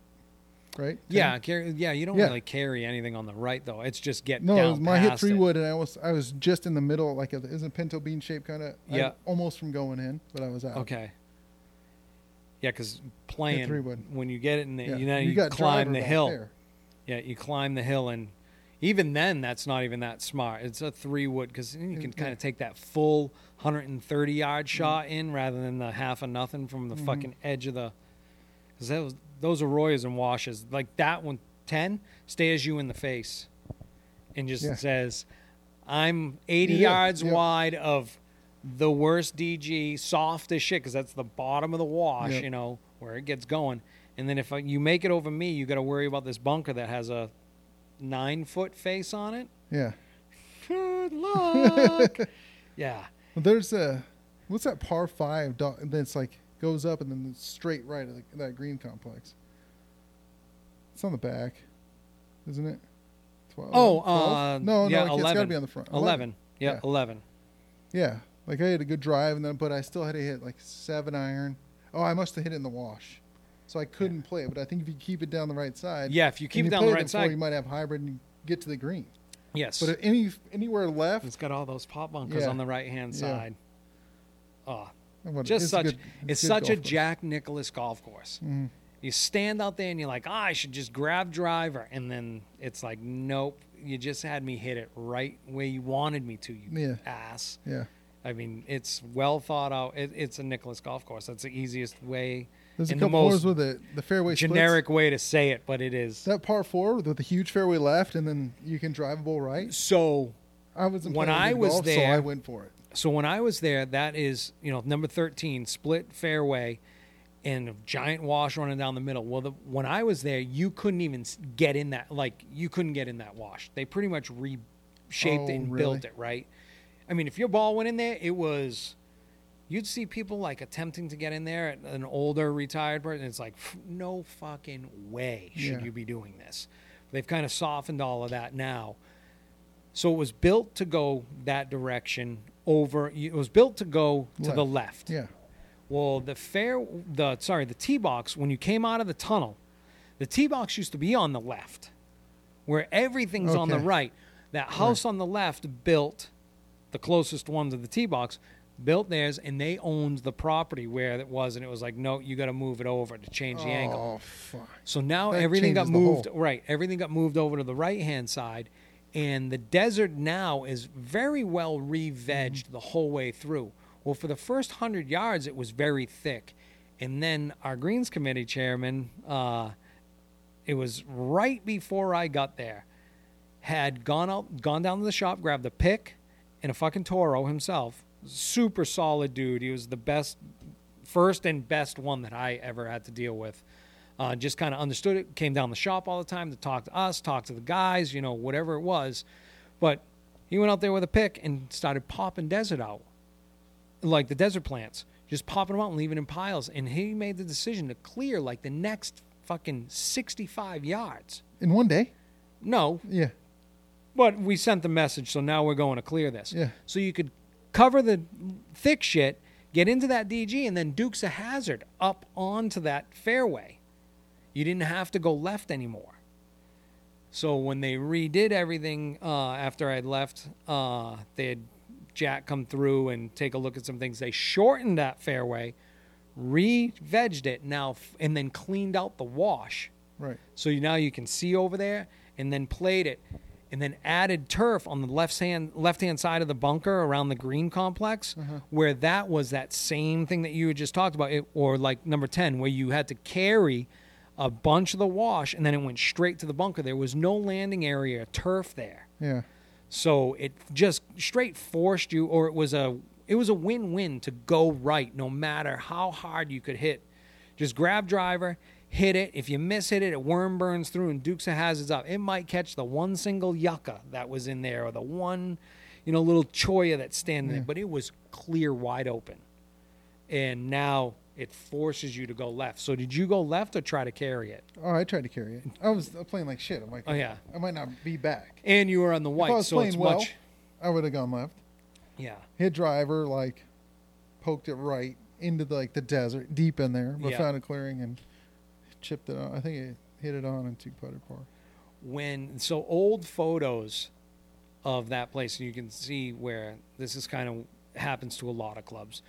Right? Yeah, carry, yeah. You don't Yeah. really carry anything on the right though. It's just get No, down my hit three it. wood, and I was I was just in the middle, like a, isn't pinto bean shape kind of. Yeah. almost from going in, but I was out. Okay. Yeah, because playing three when you get it in the, Yeah. you know you, got climb the hill. there. Yeah, you climb the hill, and even then, that's not even that smart. It's a three wood because you can kind of take that full 130 yard shot in rather than the half of nothing from the Mhm. fucking edge of the. Because those those arroyos and washes like that one 10 stares you in the face, and just Yeah. says, "I'm 80 Yeah, yards yep. wide of." The worst DG, soft as shit, because that's the bottom of the wash, Yep. you know, where it gets going. And then if uh, you make it over me, you got to worry about this bunker that has a nine foot face on it. Yeah. Good luck. yeah. Well, there's a what's that par five? do- That's like goes up and then straight right at the, that green complex. It's on the back, isn't it? Twelve. Oh, 12? uh, no, yeah, no, it's got to be on the front. 11. Yeah, Yeah. 11. Yeah, like I had a good drive, and then but I still had to hit like seven iron. Oh, I must have hit it in the wash, so I couldn't play it. But I think if you keep it down the right side, Yeah, if you and keep it down the right side. you might have hybrid and get to the green. yes. But any anywhere left, it's got all those pop bunkers Yeah. on the right hand Yeah. side. Oh, what- just it's such. good- it's good such a course. Jack Nicklaus golf course. Mhm. You stand out there and you're like, ah, I should just grab driver. And then it's like, nope, you just had me hit it right where you wanted me to, you Yeah. ass. Yeah, I mean, it's well thought out. It, it's a Nicklaus golf course. That's the easiest way, there's a couple most holes with the the fairway splits. generic way to say it, but it is. That par four with the huge fairway left, and then you can drive a ball right. So, I was When I was golf, so there- I went for it. so when I was there, that is, you know, number 13, split fairway and a giant wash running down the middle. Well, the, when I was there, you couldn't even get in that, like, you couldn't get in that wash. They pretty much reshaped Oh, it and really? built it, right? I mean, if your ball went in there, it was, you'd see people like attempting to get in there, an older retired person. It's like, no fucking way should Yeah. you be doing this. They've kind of softened all of that now. So it was built to go that direction over. It was built to go to the left. Yeah. Well, the fair, the sorry, the tee box when you came out of the tunnel, the tee box used to be on the left, where everything's on the right. That house on the left built, the closest one to the tee box, built theirs, and they owned the property where it was, and it was like, no, you got to move it over to change the angle. Oh fuck. So now That everything got moved right. Everything got moved over to the right hand side, and the desert now is very well re-vegged Mm-hmm. the whole way through. Well, for the first hundred yards, it was very thick, and then our greens committee chairman, uh, it was right before I got there, had gone out, gone down to the shop, grabbed a pick and a fucking Toro himself. Super solid dude. He was the best, first and best one that I ever had to deal with. Uh, just kind of understood it. Came down the shop all the time to talk to us, talk to the guys, you know, whatever it was. But he went out there with a pick and started popping desert out, like the desert plants, just popping them out and leaving in piles. And he made the decision to clear like the next fucking 65 yards. In one day? No, Yeah. but we sent the message, so now we're going to clear this. Yeah. So you could cover the thick shit, get into that DG, and then Dukes a hazard up onto that fairway. You didn't have to go left anymore. So when they redid everything uh, after I'd left, uh, they had Jack come through and take a look at some things. They shortened that fairway, re-vegged it now, and then cleaned out the wash. Right. So you, now you can see over there, and then played it, and then added turf on the left hand left hand side of the bunker around the green complex, mm-hmm. where that was that same thing that you had just talked about, it, or like number ten, where you had to carry a bunch of the wash, and then it went straight to the bunker. There was no landing area turf there, Yeah. so it just straight forced you, or it was a it was a win win to go right, no matter how hard you could hit. Just grab driver, hit it. If you miss hit it, it worm burns through and Dukes of Hazzards up. It might catch the one single yucca that was in there, or the one, you know, little cholla that's standing there. But it was clear, wide open, and now it forces you to go left. So did you go left or try to carry it? Oh, I tried to carry it. I was playing like shit. I'm like, Oh, yeah. I might not be back. And you were on the white, if I was so playing it's well, much. I would have gone left. Yeah. Hit driver, like, poked it right into the, like the desert, deep in there, but Yeah. found a clearing and chipped it on. I think it hit it on and two putter par. when so old photos of that place and you can see where this is kind of happens to a lot of clubs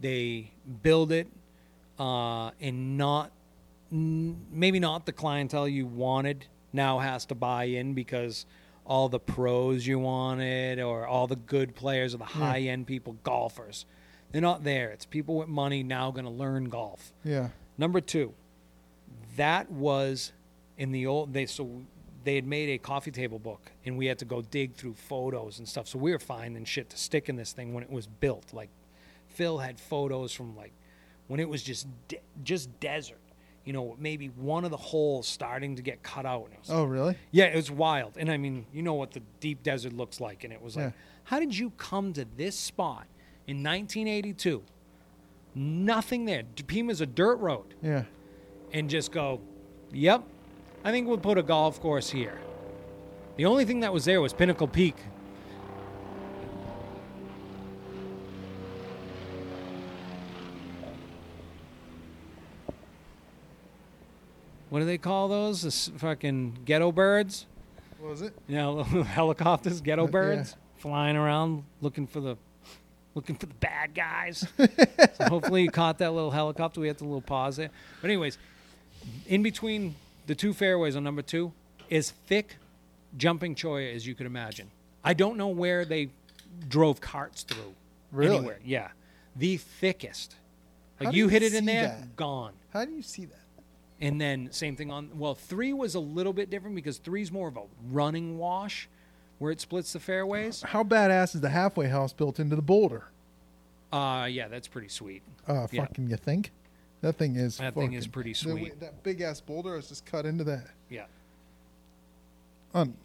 they build it uh, and not n- maybe not the clientele you wanted now has to buy in because all the pros you wanted or all the good players or the high end people golfers they're not there it's people with money now going to learn golf Yeah. Number two, that was in the old they so they had made a coffee table book and we had to go dig through photos and stuff. So we were finding shit to stick in this thing when it was built. Like Phil had photos from like when it was just de- just desert. You know, maybe one of the holes starting to get cut out. And it was, Oh, really? yeah, it was wild. And I mean, you know what the deep desert looks like. And it was like, Yeah. how did you come to this spot in 1982? Nothing there. Pima's a dirt road Yeah. And just go, yep, I think we'll put a golf course here. The only thing that was there was Pinnacle Peak. What do they call those? The fucking ghetto birds? What was it? You know, helicopters, ghetto Uh, yeah. birds, flying around looking for the looking for the bad guys. so hopefully you caught that little helicopter. We had to little pause there. But anyways, in between the two fairways on number two is thick jumping cholla as you could imagine. I don't know where they drove carts through. Really? Anywhere. Yeah. The thickest. Like you you hit it in there, that? gone. How do you see that? And then same thing on well, three was a little bit different because three's more of a running wash where it splits the fairways. How badass is the halfway house built into the boulder? Uh yeah, that's pretty sweet. Uh, Yeah. fucking, you think? That thing is. That thing is fucking- pretty the way- sweet. that big ass boulder is just cut into that. Yeah. Un-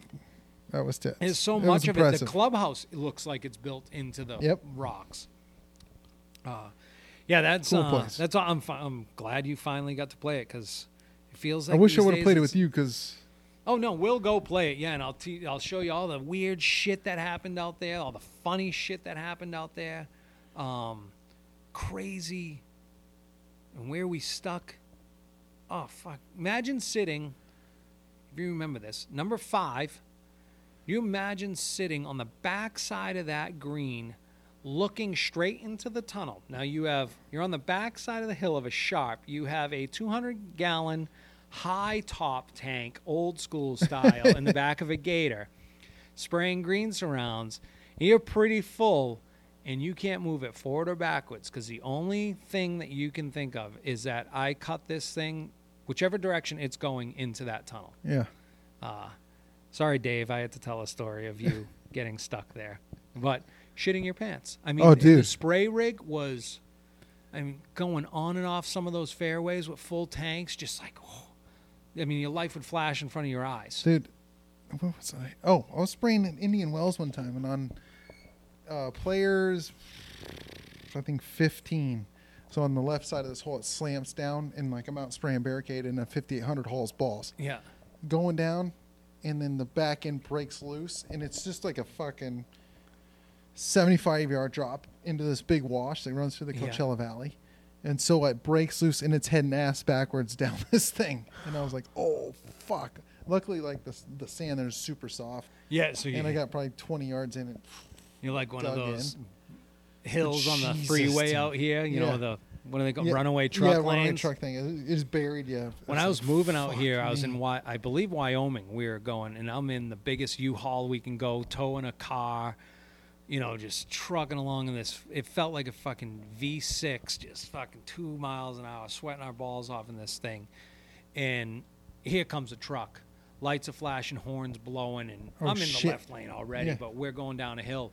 that was tits. There's so It was much of it. The impressive. clubhouse looks like it's built into the Yep. rocks. Uh, yeah, that's Cool uh, place. that's all. I'm fi- I'm glad you finally got to play it because it feels I wish I would have played it with you because Oh no, we'll go play it. Yeah, and I'll te- I'll show you all the weird shit that happened out there, all the funny shit that happened out there, um, crazy, and where we stuck. Oh fuck! Imagine sitting. If you remember this, number five. You imagine sitting on the back side of that green, looking straight into the tunnel. Now you have you're on the back side of the hill of a sharp. You have a 200 gallon high top tank, old school style, in the back of a gator, spraying green surrounds. You're pretty full, and you can't move it forward or backwards because the only thing that you can think of is that I cut this thing, whichever direction it's going, into that tunnel. Yeah. Uh, sorry, Dave, I had to tell a story of you getting stuck there, but shitting your pants. I mean, Oh, the dude. spray rig was, I mean, going on and off some of those fairways with full tanks, just like, oh, I mean, your life would flash in front of your eyes. Dude, what was I? Oh, I was spraying in Indian Wells one time, and on uh, players, I think 15. So on the left side of this hole, it slams down, and like I'm out spraying barricade and a 5800 holes balls. Yeah, Going down, and then the back end breaks loose, and it's just like a fucking 75 yard drop into this big wash that runs through the Yeah. Coachella Valley. And so it breaks loose and it's heading ass backwards down this thing. And I was like, oh, fuck. Luckily, like the, the sand there is super soft. yeah. So And I got probably 20 yards in it. You're like one of those hills on the Jesus, freeway dude. out here. You Yeah. know the what do they call Yeah. runaway truck yeah, lanes? runaway truck thing. It- It's buried, yeah. When I was like, moving out here, I was in Wy- I believe Wyoming. We were going, and I'm in the biggest U-Haul we can go, towing a car, you know, just trucking along in this. It felt like a fucking V6, just fucking two miles an hour, sweating our balls off in this thing. And here comes a truck. Lights are flashing, horns blowing, and Oh, I'm in shit. the left lane already, Yeah. but we're going down a hill,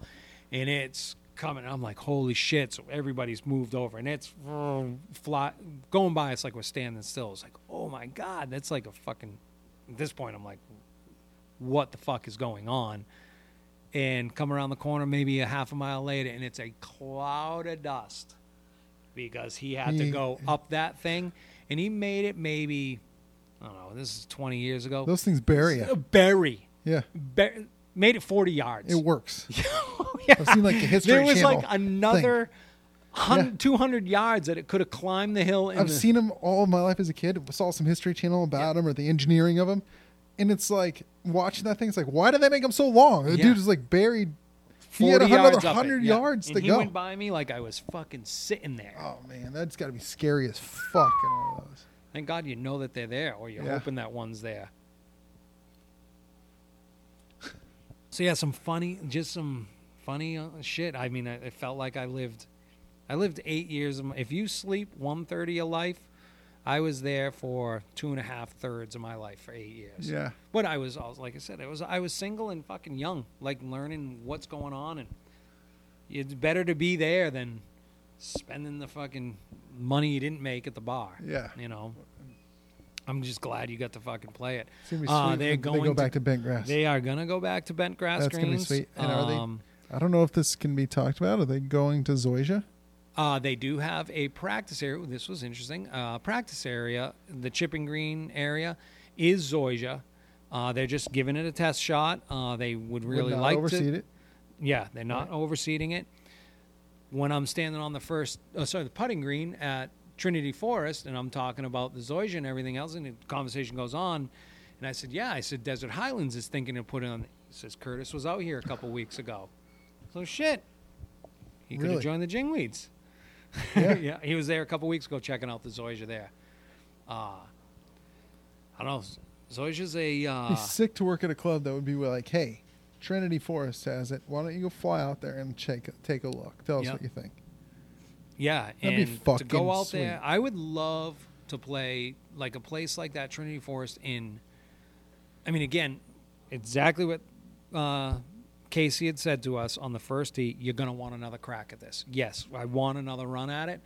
and it's coming. I'm like, holy shit! So everybody's moved over, and it's fly going by. It's like we're standing still. It's like, oh my god, that's like a fucking. At this point, I'm like, what the fuck is going on? And come around the corner, maybe a half a mile later, and it's a cloud of dust because he had to go up that thing, and he made it maybe. I don't know. This is 20 years ago. Those things bury Uh, you. Bury. Yeah, Bur- made it 40 yards. it works. Yeah. I've seen like a History there was Channel like another Yeah. 200 yards that it could have climbed the hill. In I've the, seen them all my life as a kid. Saw some History Channel about them or the engineering of them, and it's like watching that thing. It's like, why did they make them so long? The Yeah. dude is like buried. He had another yards up it, hundred yeah. yards and to he go. went by me like I was fucking sitting there. Oh man, that's got to be scary as fuck in one of those. Thank God you know that they're there, or you're Yeah. hoping that one's there. So yeah, some funny, just some funny uh, shit. I mean, I, it felt like I lived, I lived eight years. Of my, if you sleep one third of your life, I was there for two and a half thirds of my life for eight years. Yeah, But I was, I was like I said, I was I was single and fucking young, like learning what's going on, and it's better to be there than spending the fucking money you didn't make at the bar. yeah. You know, I'm just glad you got to fucking play it. It's gonna be Uh, they're going they go back to bent grass. They are gonna go back to bent grass That's gonna be sweet. And are they- Um, I don't know if this can be talked about. Are they going to Zoysia? Uh, they do have a practice area. This was interesting. Uh, practice area, the chipping green area, is Zoysia. Uh, they're just giving it a test shot. Uh, they would really Would like overseed to. it. Yeah, they're not overseeding it. When I'm standing on the first, oh, sorry, the putting green at Trinity Forest, and I'm talking about the Zoysia and everything else, and the conversation goes on, and I said, "Yeah," I said, "Desert Highlands is thinking of putting on." He says, "Curtis was out here a couple weeks ago." So shit, he could have Really? joined the Jingweeds. Yeah. yeah, he was there a couple weeks ago checking out the Zoysia there. Uh, I don't know. Zoysia's a. Uh, Be sick to work at a club that would be like, hey, Trinity Forest has it. Why don't you go fly out there and take take a look? Tell us Yeah. what you think. Yeah, That'd be and to go out sweet. there, I would love to play like a place like that, Trinity Forest. In, I mean, again, exactly what uh, Casey had said to us on the first tee. You're gonna want another crack at this. Yes, I want another run at it.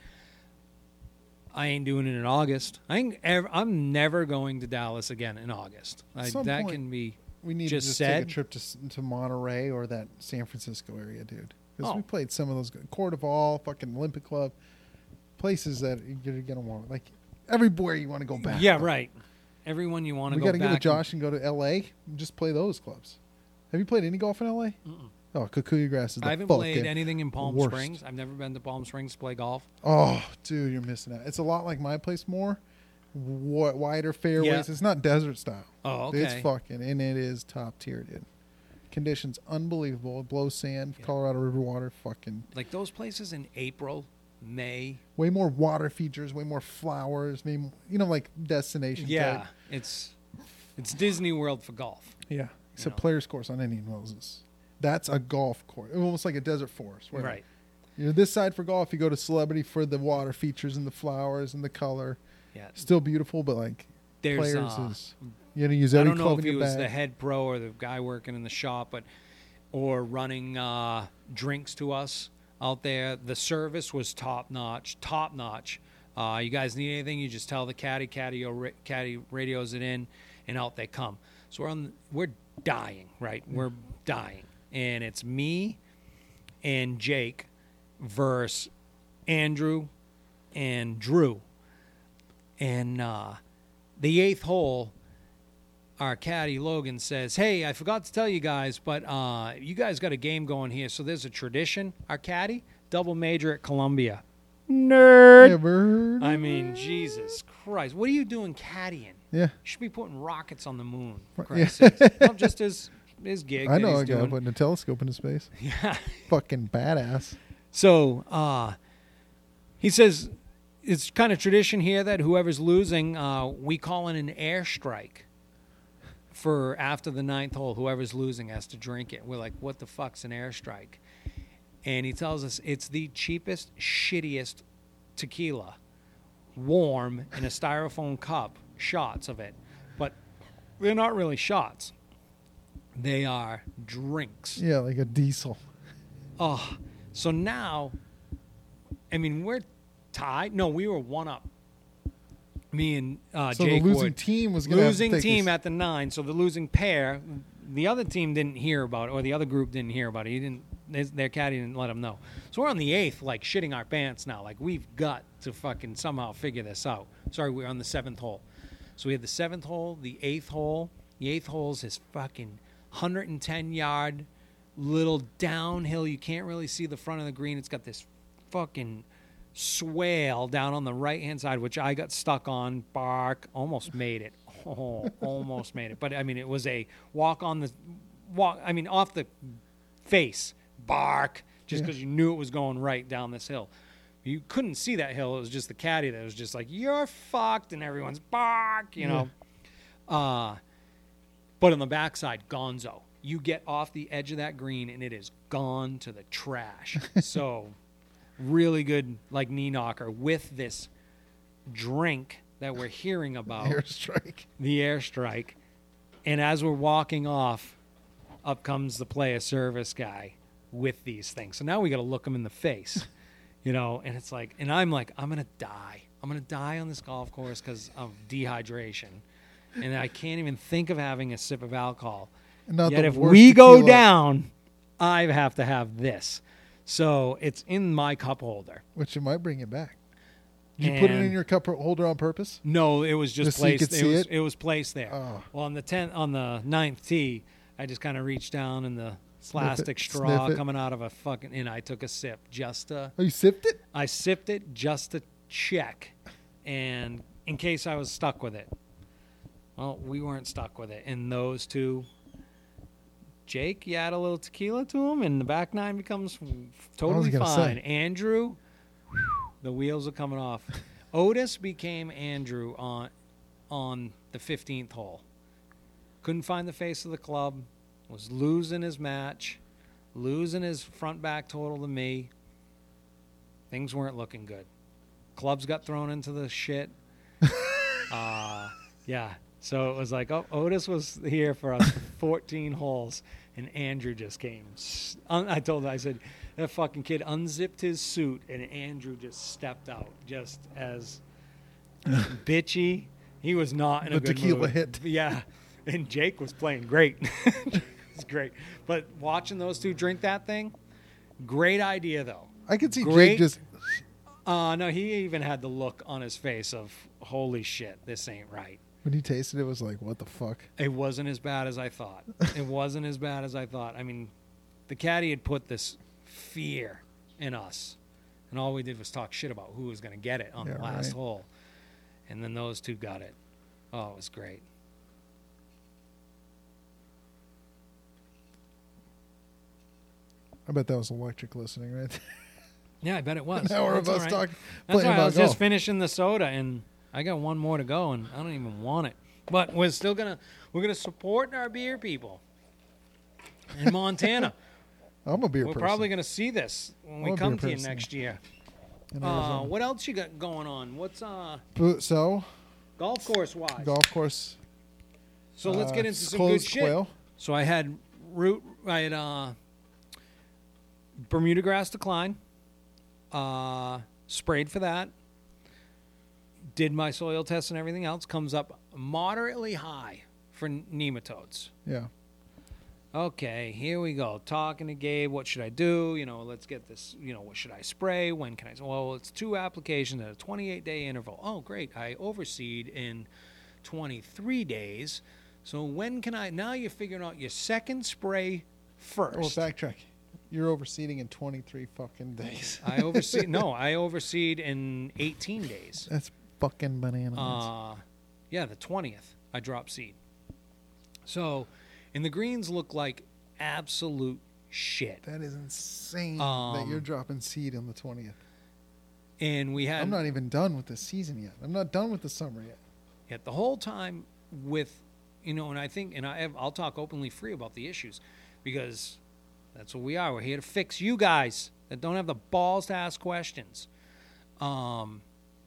I ain't doing it in August. I ain't ever, I'm never going to Dallas again in August. I, that point- can be. We need Just to just said- take a trip to to Monterey or that San Francisco area, dude. Because Oh. we played some of those good- CordeValle, fucking Olympic Club, places that you're gonna want. Like everywhere you want to go back. Yeah, though. right. everyone you want to go. We got to go to Josh and go to L.A. and just play those clubs. Have you played any golf in L.A.? Mm-mm. Oh, Kikuyu grass is the I haven't played anything in Palm worst. Springs. I've never been to Palm Springs to play golf. Oh, dude, you're missing out. It's a lot like my place more. Wider fairways. Yeah. It's not desert style. Oh, okay. It's fucking and it is top tier, dude. Conditions unbelievable. It blows sand, Yeah. Colorado River water, fucking Like those places in April, May. way more water features, way more flowers, maybe you know like destination. Yeah, type. it's it's Disney World for golf. yeah. It's a know. player's course on Indian Moses. That's a golf course, almost like a desert forest. Where Right. You're this side for golf. You go to Celebrity for the water features and the flowers and the color. Yeah. Still beautiful, but like There's players uh, is you gotta use I don't know if he was bag. the head pro or the guy working in the shop, but or running uh, drinks to us out there. The service was top notch, top notch. Uh, you guys need anything? You just tell the caddy, caddy, caddy radios it in, and out they come. So we're on, we're dying, right? We're dying, and it's me and Jake versus Andrew and Drew, and uh, the eighth hole our caddy Logan says, "Hey, I forgot to tell you guys, but uh, you guys got a game going here. So there's a tradition. Our caddy double major at Columbia. Nerd. Ever. I mean, Jesus Christ, what are you doing caddying? Yeah. You should be putting rockets on the moon. For Yeah. Christ's sakes. Well, just his his gig. I know he's a guy doing. putting a telescope in his face. Yeah. Fucking badass. So uh, he says it's kind of tradition here that whoever's losing, uh, we call in an airstrike for after the ninth hole. Whoever's losing has to drink it. We're like, what the fuck's an airstrike? And he tells us it's the cheapest, shittiest tequila, warm in a styrofoam cup, shots of it. But they're not really shots. They are drinks. Yeah, like a diesel. Oh, so now, I mean, we're tied. No, we were one up. Me and uh, So Jake the losing Wood. team was going to losing team at the nine. So the losing pair, the other team didn't hear about it, or the other group didn't hear about it. He didn't. His, their caddy didn't let them know. So we're on the eighth, like shitting our pants now. Like we've got to fucking somehow figure this out. Sorry, we're on the seventh hole. So we had the seventh hole, the eighth hole. The eighth hole is his fucking 110 yard little downhill. You can't really see the front of the green. It's got this fucking swale down on the right hand side, which I got stuck on. Bark, almost made it. Oh, almost made it. But I mean, it was a walk on the walk. I mean, off the face. Bark, just Yeah. because you knew it was going right down this hill. You couldn't see that hill. It was just the caddy that was just like, "You're fucked," and everyone's bark. You know. Uh, but on the backside, Gonzo. You get off the edge of that green and it is gone to the trash. so, really good, like knee knocker with this drink that we're hearing about, airstrike. the airstrike. And as we're walking off, up comes the play of service guy with these things. So now we got to look him in the face, you know. And it's like, and I'm like, I'm gonna die. I'm gonna die on this golf course because of dehydration, and I can't even think of having a sip of alcohol. Not Yet if we go tequila, down, I have to have this. So it's in my cup holder. which you might bring it back. Did you put it in your cup holder on purpose? No, it was just, Just so placed. could it was it? it was placed there. Oh. Well, on the tenth, on the ninth tee, I just kind of reached down and the plastic sniff straw coming out of a fucking, and I took a sip just to. Oh, you sipped it? I sipped it just to check, and in case I was stuck with it. Well, we weren't stuck with it, and those two. Jake, you add a little tequila to him, and the back nine becomes totally fine. say. Andrew, the wheels are coming off. Otis became Andrew on on the 15th hole. Couldn't find the face of the club. Was losing his match, losing his front back total to me. Things weren't looking good. Clubs got thrown into the shit. uh, yeah. So it was like, oh, Otis was here for us for 14 holes, and Andrew just came. I told him, I said, that fucking kid unzipped his suit, and Andrew just stepped out, just as bitchy. He was not in a good tequila mood. hit. Yeah, and Jake was playing great. it's great, but watching those two drink that thing, great idea though. I could see Great. Jake just. Uh, no, he even had the look on his face of "Holy shit, this ain't right." When you tasted it, it was like, what the fuck? It wasn't as bad as I thought. it wasn't as bad as I thought. I mean, the caddy had put this fear in us, and all we did was talk shit about who was going to get it on Yeah, the last right. hole, and then those two got it. Oh, it was great. I bet that was electric listening, right? Yeah, I bet it was. An hour of That's us right. talking, That's why I was golf. just finishing the soda, and I got one more to go, and I don't even want it. But we're still gonna we're gonna support our beer people in Montana. I'm a beer person. we're person. probably gonna see this when we I'm a come to you next year. Uh, what else you got going on? What's uh so golf course wise? golf course. So let's uh, get into some good shit. quail. So I had root. I had uh, Bermuda grass decline. Uh, sprayed for that. Did my soil test and everything else. Comes up moderately high for nematodes. Yeah. Okay, here we go. Talking to Gabe, what should I do? You know, let's get this. You know, what should I spray? When can I? Well, it's two applications at a 28 day interval. Oh, great. I overseed in 23 days. So when can I? Now you're figuring out your second spray first. Well, backtrack. You're overseeding in 23 fucking days. I overseed. no, I overseed in 18 days. That's fucking bananas. Uh, yeah, the 20th, I dropped seed. So, and the greens look like absolute shit. that is insane that um, you're dropping seed on the 20th. And we had I'm not even done with the season yet. I'm not done with the summer yet. yet the whole time with, you know, and I think, and I have, I'll talk openly free about the issues because that's what we are. We're here to fix you guys that don't have the balls to ask questions. Um,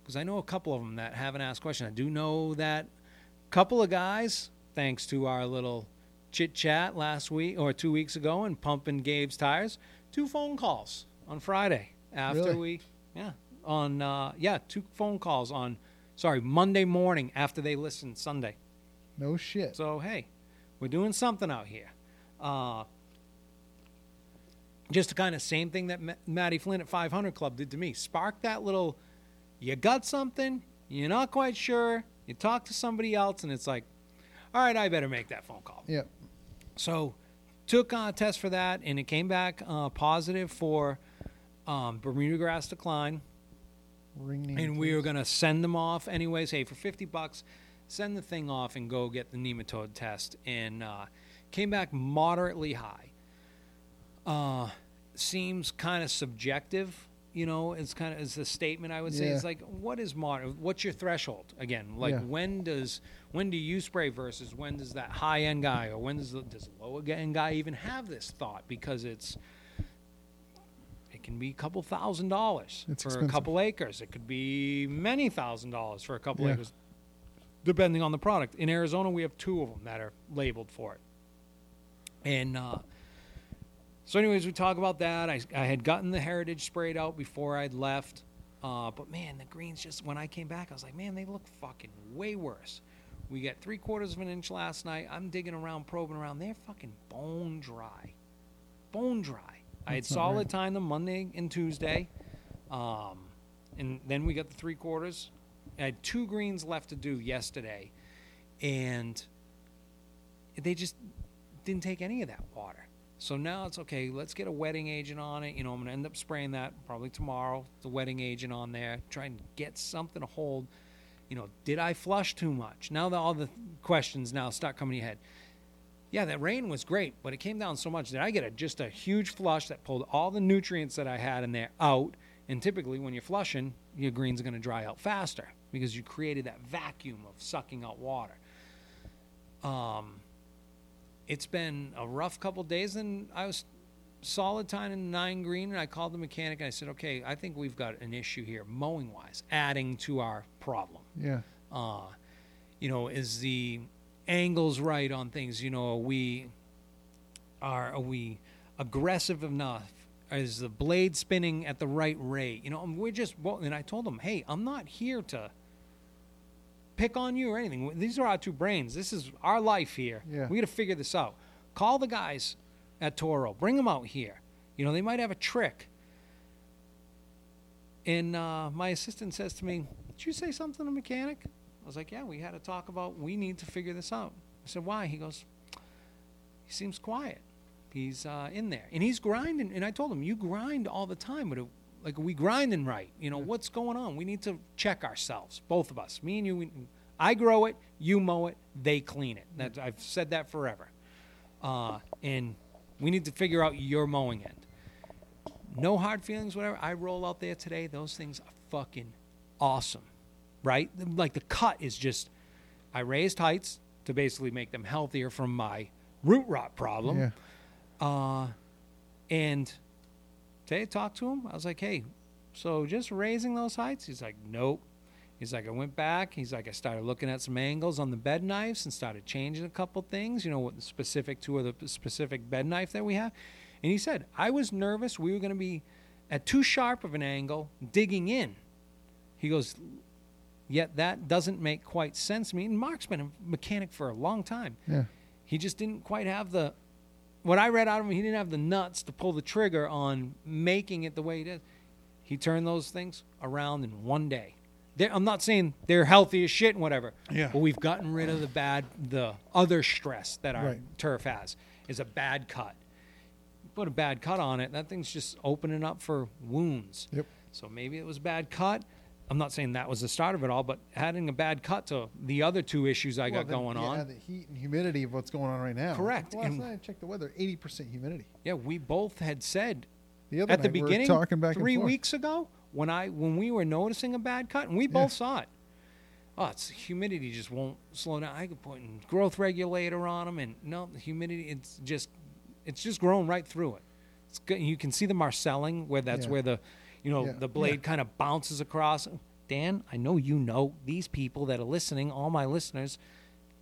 because I know a couple of them that haven't asked questions. I do know that a couple of guys, thanks to our little chit chat last week or two weeks ago and pumping Gabe's tires, two phone calls on Friday after Really? we, yeah, on, uh, yeah, two phone calls on, sorry, Monday morning after they listened Sunday. No shit. So hey, we're doing something out here. Uh, just the kind of same thing that Ma- Matty Flynn at 500 Club did to me. Spark that little. You got something. You're not quite sure. You talk to somebody else, and it's like, all right, I better make that phone call. Yep. So, took a test for that, and it came back uh, positive for um, Bermuda grass decline Ring and we were going to send them off anyways. Hey, for 50 bucks, send the thing off and go get the nematode test. And uh, came back moderately high. Uh, seems kind of subjective, you know. It's kind of it's a statement I would say. It's like, what is moderate? What's your threshold? Again, like Yeah. when does when do you spray versus when does that high end guy or when does the, does the low end guy even have this thought? Because it's it can be a couple thousand dollars It's for a couple acres. It could be many thousand dollars for a couple Yeah. acres, depending on the product. In Arizona, we have two of them that are labeled for it. And uh, so, anyways, we talk about that. I, I had gotten the heritage sprayed out before I'd left. Uh, but man, the greens just, when I came back, I was like, man, they look fucking way worse. We got three quarters of an inch last night. I'm digging around, probing around. They're fucking bone dry. Bone dry. I had solid right. time them Monday and Tuesday. Um, and then we got the three quarters. I had two greens left to do yesterday. And they just didn't take any of that water. So now it's okay. Let's get a wetting agent on it. You know, I'm going to end up spraying that probably tomorrow. The wetting agent on there, try and get something to hold. You know, did I flush too much? Now that all the questions now start coming to your head. Yeah, that rain was great, but it came down so much that I get a, just a huge flush that pulled all the nutrients that I had in there out. And typically, when you're flushing, your greens are going to dry out faster because you created that vacuum of sucking out water. Um, it's been a rough couple days, and I was solid time in nine green, and I called the mechanic and I said, "Okay, I think we've got an issue here, mowing wise, adding to our problem." Yeah. uh, you know, is the angles right on things? You know, are we are are we aggressive enough? Is the blade spinning at the right rate? You know, and we're just. Well, and I told him, hey, I'm not here to pick on you or anything. These are our two brains. This is our life here. Yeah. We got to figure this out. Call the guys at Toro. Bring them out here. You know, they might have a trick. And uh, my assistant says to me, "Did you say something to the mechanic?" I was like, yeah, we had to talk about we need to figure this out. I said, why? He goes, he seems quiet. He's uh, in there and he's grinding. And I told him, you grind all the time, but it, like, are we grinding right? You know, what's going on? We need to check ourselves, both of us, me and you. We, I grow it, you mow it, they clean it. That, I've said that forever. Uh, and we need to figure out your mowing end. No hard feelings, whatever. I roll out there today. Those things are fucking awesome, right? Like the cut is just. I raised heights to basically make them healthier from my root rot problem. Yeah. Uh, and today I talked to him. I was like, hey, so just raising those heights? He's like, nope. He's like, I went back. He's like, I started looking at some angles on the bed knives and started changing a couple things, you know, what specific to the specific bed knife that we have. And he said, I was nervous we were going to be at too sharp of an angle digging in. He goes, yet that doesn't make quite sense to me. And Mark's been a mechanic for a long time. Yeah. He just didn't quite have the what I read out of him, he didn't have the nuts to pull the trigger on making it the way it is. He turned those things around in one day. They're, I'm not saying they're healthy as shit and whatever, Yeah. but we've gotten rid of the bad, the other stress that our Right. turf has is a bad cut. Put a bad cut on it, that thing's just opening up for wounds. Yep. So maybe it was a bad cut. I'm not saying that was the start of it all, but adding a bad cut to the other two issues I Well, got then going you on. the heat and humidity of what's going on right now. Correct. Last And- night I checked the weather, eighty percent humidity. Yeah, we both had said The other at the we beginning, talking back three weeks ago, when I when we were noticing a bad cut, and we both saw it. Oh, it's humidity just won't slow down. I could put a growth regulator on them, and no, the humidity it's just it's just growing right through it. It's good. You can see the marcelling where that's Yeah. where the you know Yeah. the blade Yeah. kind of bounces across. Dan, I know you know these people that are listening. All my listeners,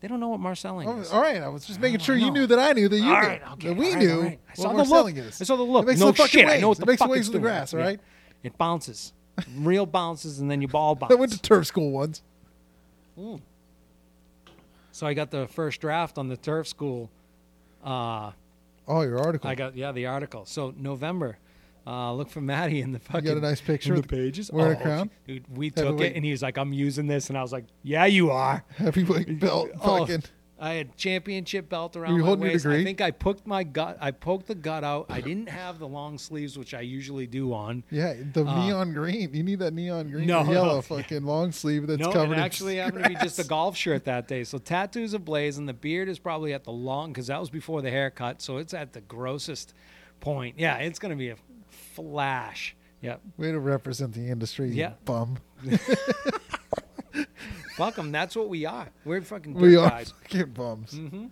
they don't know what marcelling Oh, is. all right, I was just making sure you knew that I knew that you All knew right, okay, that we right, knew right. I saw the we're look. is. I saw the look. It makes no the shit. waves. I know what the it makes fuck the waves in the grass, all Yeah. right? It bounces. Real bounces, and then you ball bounce. I went to turf school once. so I got the first draft on the turf school. Uh, Oh, your article. I got yeah the article. So November. Uh, look for Maddie in the fucking. You got a nice picture the pages. wearing a Oh, crown? Dude, we took it, and he was like, "I'm using this," and I was like, "Yeah, you are." heavyweight belt. Oh, Fucking. I had championship belt around you my waist. I think I poked my gut. I poked the gut out. I didn't have the long sleeves, which I usually do on. Yeah, the Uh, neon green. You need that neon green No, yellow no. fucking long sleeve that's no, covered in actually happened to be just a golf shirt that day. So tattoos ablaze, and the beard is probably at the long because that was before the haircut. So it's at the grossest point. Yeah, it's gonna be a flash. Yep. Way to represent the industry, you Yeah. bum. Fuck them. That's what we are. We're fucking We are guys. fucking bums. Mm-hmm.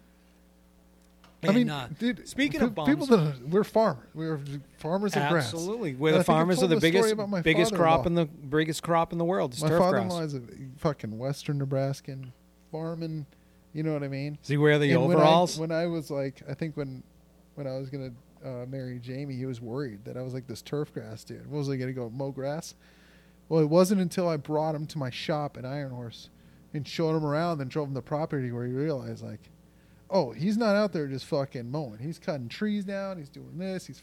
I mean, uh, dude. speaking pe- of bums, people that are, we're farmers. We're farmers of grass. absolutely, we're And the I've farmers told of the this biggest biggest crop father-in-law. the biggest crop in the world. It's My turf father-in-law grass. is a fucking Western Nebraskan farming. You know what I mean? Does he wear the And when I- overalls? When I, was like, I think when when I was gonna uh, marry Jamie, he was worried that I was like this turf grass dude. What was I gonna go mow grass? Well, it wasn't until I brought him to my shop at Iron Horse and showed him around and drove him the property where he realized like, oh, he's not out there just fucking mowing. He's cutting trees down. He's doing this. He's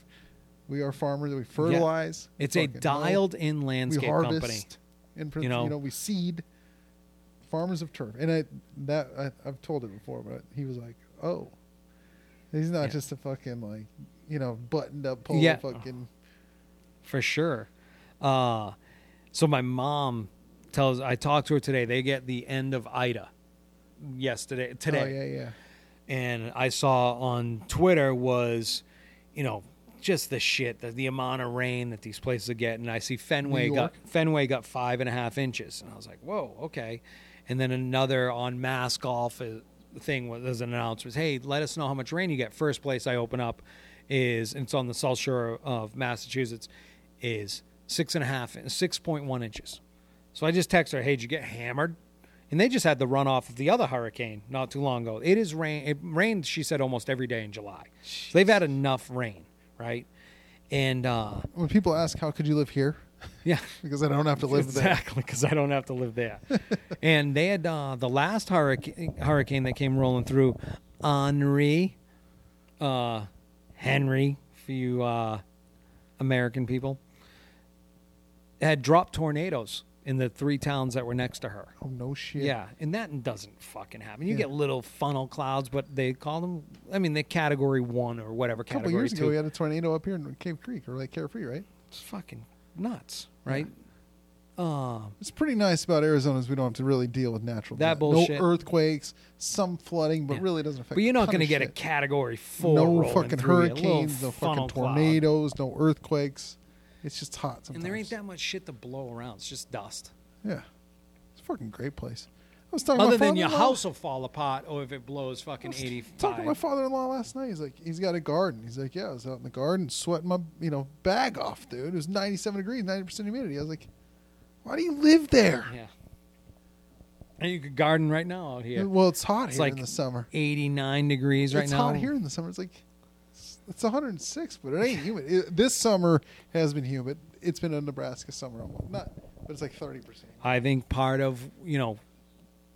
we are farmers. We fertilize. we it's a fucking mow, we landscape harvest, company. and you you know. know, we seed. Farmers of turf, and I that I, I've told it before, but he was like, "Oh, he's not Yeah. just a fucking like, you know, buttoned up polo Yeah. fucking." for sure. Uh, so my mom tells I talked to her today. They get the end of Ida yesterday today, Oh yeah, yeah. and I saw on Twitter was, you know, just the shit that the amount of rain that these places are getting. I see Fenway got Fenway got five and a half inches, and I was like, whoa, okay. And then another on Mass Golf uh, thing was an announcement. Hey, let us know how much rain you get. First place I open up is and it's on the South Shore of Massachusetts is six and a half, six point one inches. So I just text her, hey, did you get hammered? And they just had the runoff of the other hurricane not too long ago. It is rain. It rained, she said, almost every day in July. So they've had enough rain, right? And uh, When people ask how could you live here, yeah, because I don't have to live there. exactly because I don't have to live there. and they had uh, the last hurricane, hurricane that came rolling through, Henri, uh, Henry for you uh, American people, had dropped tornadoes in the three towns that were next to her. Oh no shit. Yeah, and that doesn't fucking happen. You Yeah. get little funnel clouds, but they call them. I mean, they're category one or whatever A couple category years two. ago, we had a tornado up here in Cave Creek or Lake Carefree, right? it's fucking nuts, right? Um, It's pretty nice about Arizona is we don't have to really deal with natural That bullshit. No earthquakes, some flooding, but Yeah. really doesn't affect. but you're not going to get a category four. no fucking through you, a little hurricanes, no fucking cloud. tornadoes, no earthquakes. It's just hot sometimes. And there ain't that much shit to blow around. It's just dust. Yeah, it's a fucking great place. I was talking Other than your house will fall apart, or if it blows fucking eighty. Talking to my father-in-law last night. He's like, he's got a garden. He's like, yeah, I was out in the garden sweating my, you know, bag off, dude. It was 97 degrees, 90 percent humidity. I was like, why do you live there? Yeah. And you could garden right now out here. Well, it's hot It's here like in the summer. 89 degrees right it's now. It's hot here in the summer. It's like it's, it's 106, but it ain't humid. It, this summer has been humid. It's been a Nebraska summer almost. Not, but it's like 30 percent. I think part of you know,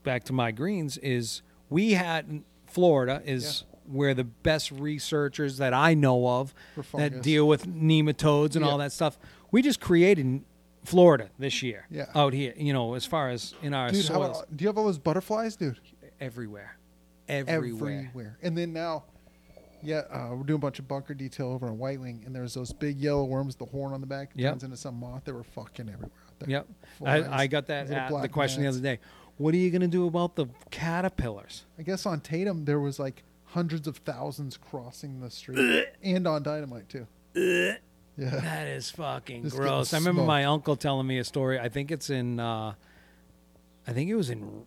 back to my greens is we had Florida is where the best researchers that I know of that deal with nematodes and all that stuff. We just created Florida this year. Yeah. out here, you know, as far as in our Dude, soils, about, do you have all those butterflies, dude? everywhere, everywhere. Everywhere. And then now, yeah, uh, we're doing a bunch of bunker detail over on White Wing, and there's those big yellow worms, the horn on the back Yep. turns into some moth. They were fucking everywhere out there. Yep, Flies, I, I got that the question the other day. What are you going to do about the caterpillars? I guess on Tatum there was like hundreds of thousands crossing the street, and on Dynamite too. Yeah. That is fucking Just gross. I remember smoked. my uncle telling me a story. I think it's in, uh, I think it was in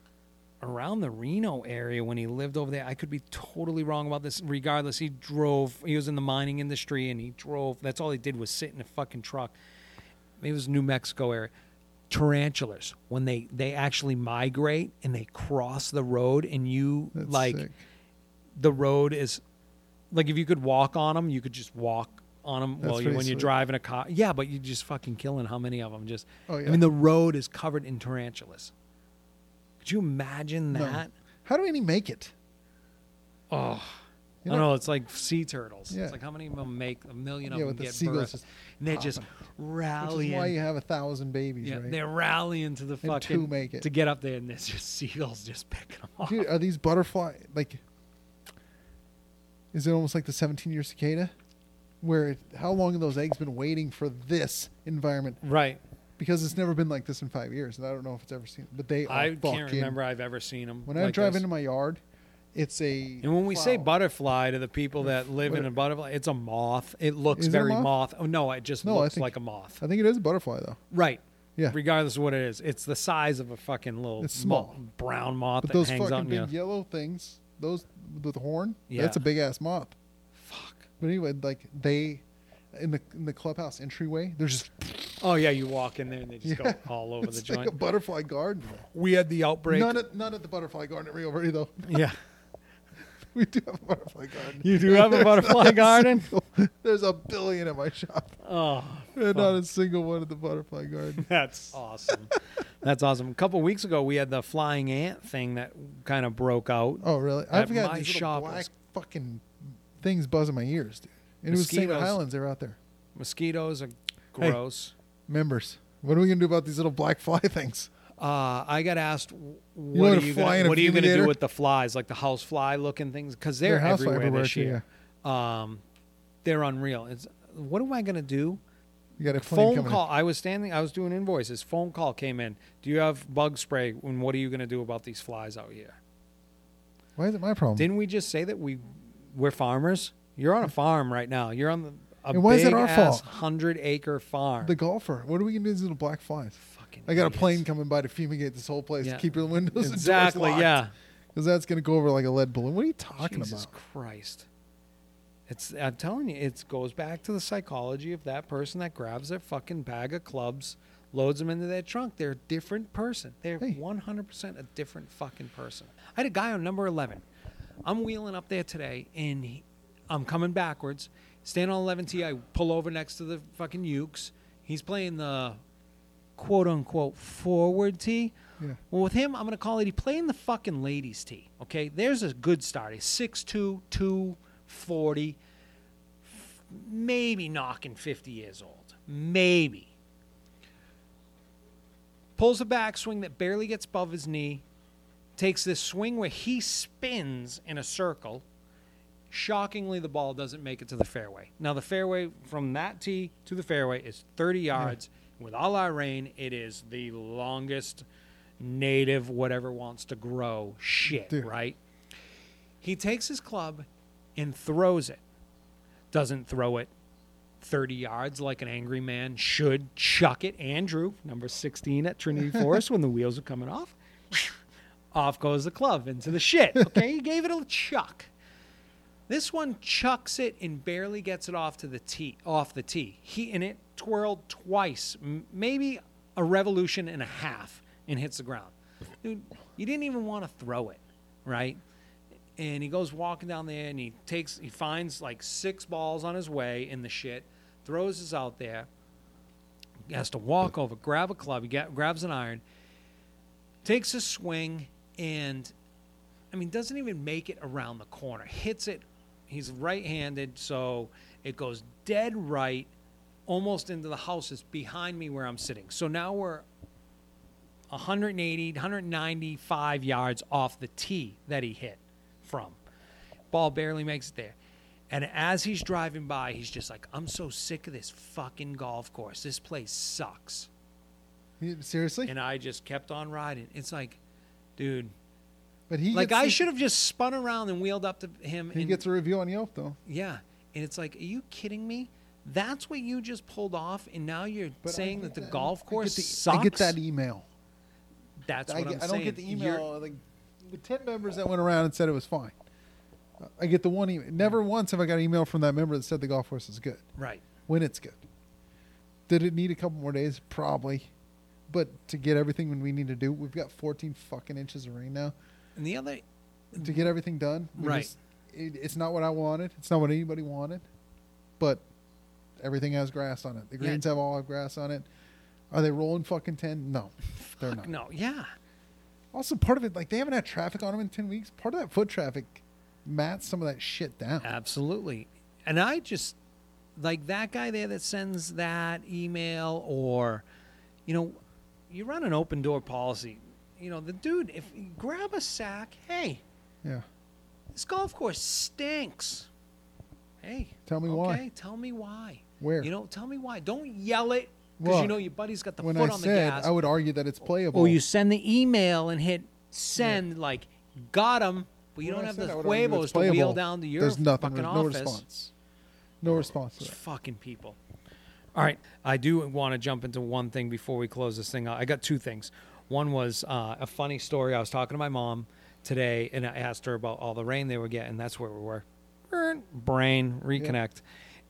around the Reno area when he lived over there. I could be totally wrong about this. Regardless, he drove. He was in the mining industry and he drove. That's all he did was sit in a fucking truck. It was New Mexico area. Tarantulas when they they actually migrate and they cross the road and you That's like sick. the road is like if you could walk on them, you could just walk on them That's while you when you're sweet. driving a car. Yeah, but you're just fucking killing how many of them? Just Oh, I mean, the road is covered in tarantulas. Could you imagine No. that? How do any make it? Oh, You I don't know- know. It's like sea turtles. Yeah. It's like how many of them make a million of Yeah, them with the get seagulls birth, and they're just popping. Which is why you have a thousand babies, yeah, right? they're rallying to the And two fucking make it. to get up there, and there's just seagulls just picking them off. Dude, are these butterfly like? Is it almost like the 17 year cicada? Where it, how long have those eggs been waiting for this environment? Right. Because it's never been like this in five years, and I don't know if it's ever seen. But they are I can't remember I've ever seen them. When I drive into my yard, it's a. And when we say butterfly to the people that live in a butterfly, it's a moth. It looks Is it very moth? moth? Oh no, it just No, looks think- like a moth. I think it is a butterfly though. Right. Yeah. Regardless of what it is, it's the size of a fucking little It's small. mo- brown moth But that those hangs fucking in big your- yellow things, those with the horn, Yeah. that's a big ass moth. But anyway, like they in the in the clubhouse entryway, there's just Oh yeah, you walk in there and they just Yeah. go all over the it's like joint. a butterfly garden. we had the outbreak. Not at not at the butterfly garden at Rio Verde though. yeah. We do have a butterfly garden. You do have a butterfly garden? There's a billion at my shop. Oh, And not a single one at the butterfly garden. that's awesome. that's awesome. A couple weeks ago, we had the flying ant thing that kind of broke out. Oh really? I've got my these shop black was- fucking things buzzing my ears, dude. And it was St. Mosquitoes. Highlands. They were out there. Mosquitoes are gross. Members, what are we gonna do about these little black fly things? Uh, I got asked, want what are you fly in gonna, a what are you gonna do fumigator? with the flies, like the house fly looking things? Because they're, They're everywhere, everywhere this too, year. Um, they're unreal. It's what am I gonna do? You got a plane Phone coming call. I was standing. I was doing invoices. Phone call came in. Do you have bug spray? And what are you gonna do about these flies out here? Why is it my problem? Didn't we just say that we we're farmers? You're on a mm-hmm. farm right now. You're on the a And why is big it our ass fault? hundred acre farm. the golfer. What are we gonna do these little black flies? Fucking I got a idiots. plane coming by to fumigate this whole place. Yeah. Keep your windows Exactly. Yeah. Because that's gonna go over like a lead balloon. What are you talking about? Jesus about? Christ. It's I'm telling you, it goes back to the psychology of that person that grabs their fucking bag of clubs, loads them into their trunk. They're a different person. They're Hey. 100% a different fucking person. I had a guy on number 11. I'm wheeling up there today, and he, I'm coming backwards. Stand on 11T. I pull over next to the fucking Ukes. He's playing the quote unquote forward tee. Yeah. Well, with him, I'm going to call it he playing the fucking ladies' tee. Okay, there's a good start. He's 6'2", 240, f- maybe knocking 50 years old. Maybe. pulls a backswing that barely gets above his knee, takes this swing where he spins in a circle. Shockingly, the ball doesn't make it to the fairway. Now, the fairway from that tee to the fairway is 30 yards. With all our rain, it is the longest native, whatever wants to grow shit, Dude. right? He takes his club and throws it. Doesn't throw it 30 yards like an angry man should. Chuck it. Andrew, number 16 at Trinity Forest, when the wheels are coming off, off goes the club into the shit. Okay, he gave it a chuck. This one chucks it and barely gets it off to the tee, off the tee. He and it twirled twice, m- maybe a revolution and a half, and hits the ground. Dude, you didn't even want to throw it, right? And he goes walking down there and he takes, he finds like six balls on his way in the shit, throws his out there. He has to walk over, grab a club, he get, grabs an iron, takes a swing, and I mean, doesn't even make it around the corner. Hits it. He's right-handed, so it goes dead right, almost into the houses behind me where I'm sitting. So now we're 180, 195 yards off the tee that he hit from. Ball barely makes it there. And as he's driving by, he's just like, I'm so sick of this fucking golf course. This place sucks. Seriously? And I just kept on riding. It's like, dude, but he like gets I should have just spun around and wheeled up to him. He and, gets a review on Yelp though. yeah, and it's like, are you kidding me? That's what you just pulled off, and now you're But saying that the golf I get course the- sucks. I get that email. That's I, what get- I'm I don't get the You're- email. Like the ten members that went around and said it was fine. I get the one email. Never once have I got an email from that member that said the golf course is good right. when it's good. Did it need a couple more days? Probably. But to get everything when we need to do, we've got 14 fucking inches of rain now. And the other, To get everything done, Right. just- it, it's not what I wanted. It's not what anybody wanted. But everything has grass on it. The Yeah. greens have all have grass on it. Are they rolling fucking 10? No, they're not. no, yeah, Also, part of it, like they haven't had traffic on them in ten weeks. Part of that foot traffic mats some of that shit down. absolutely. And I just like that guy there that sends that email, or you know, you run an open door policy. You know, the dude, if you grab a sack, hey, Yeah, this golf course stinks. Hey, Tell me why. okay. Tell me why. Where? You know, tell me why. Don't yell it because Well, you know your buddy's got the when foot I on the said gas. I would argue that it's oh, playable. or you send the email and hit send, like, got him, but you When don't have said the I would argue it's huevos to wheel playable, down to your There's nothing. fucking There's no office. response. No response. To that. fucking people. All right, I do want to jump into one thing before we close this thing out. I got two things. One was uh, a funny story. I was talking to my mom today, and I asked her about all the rain they were getting. That's where we were. Brain reconnect,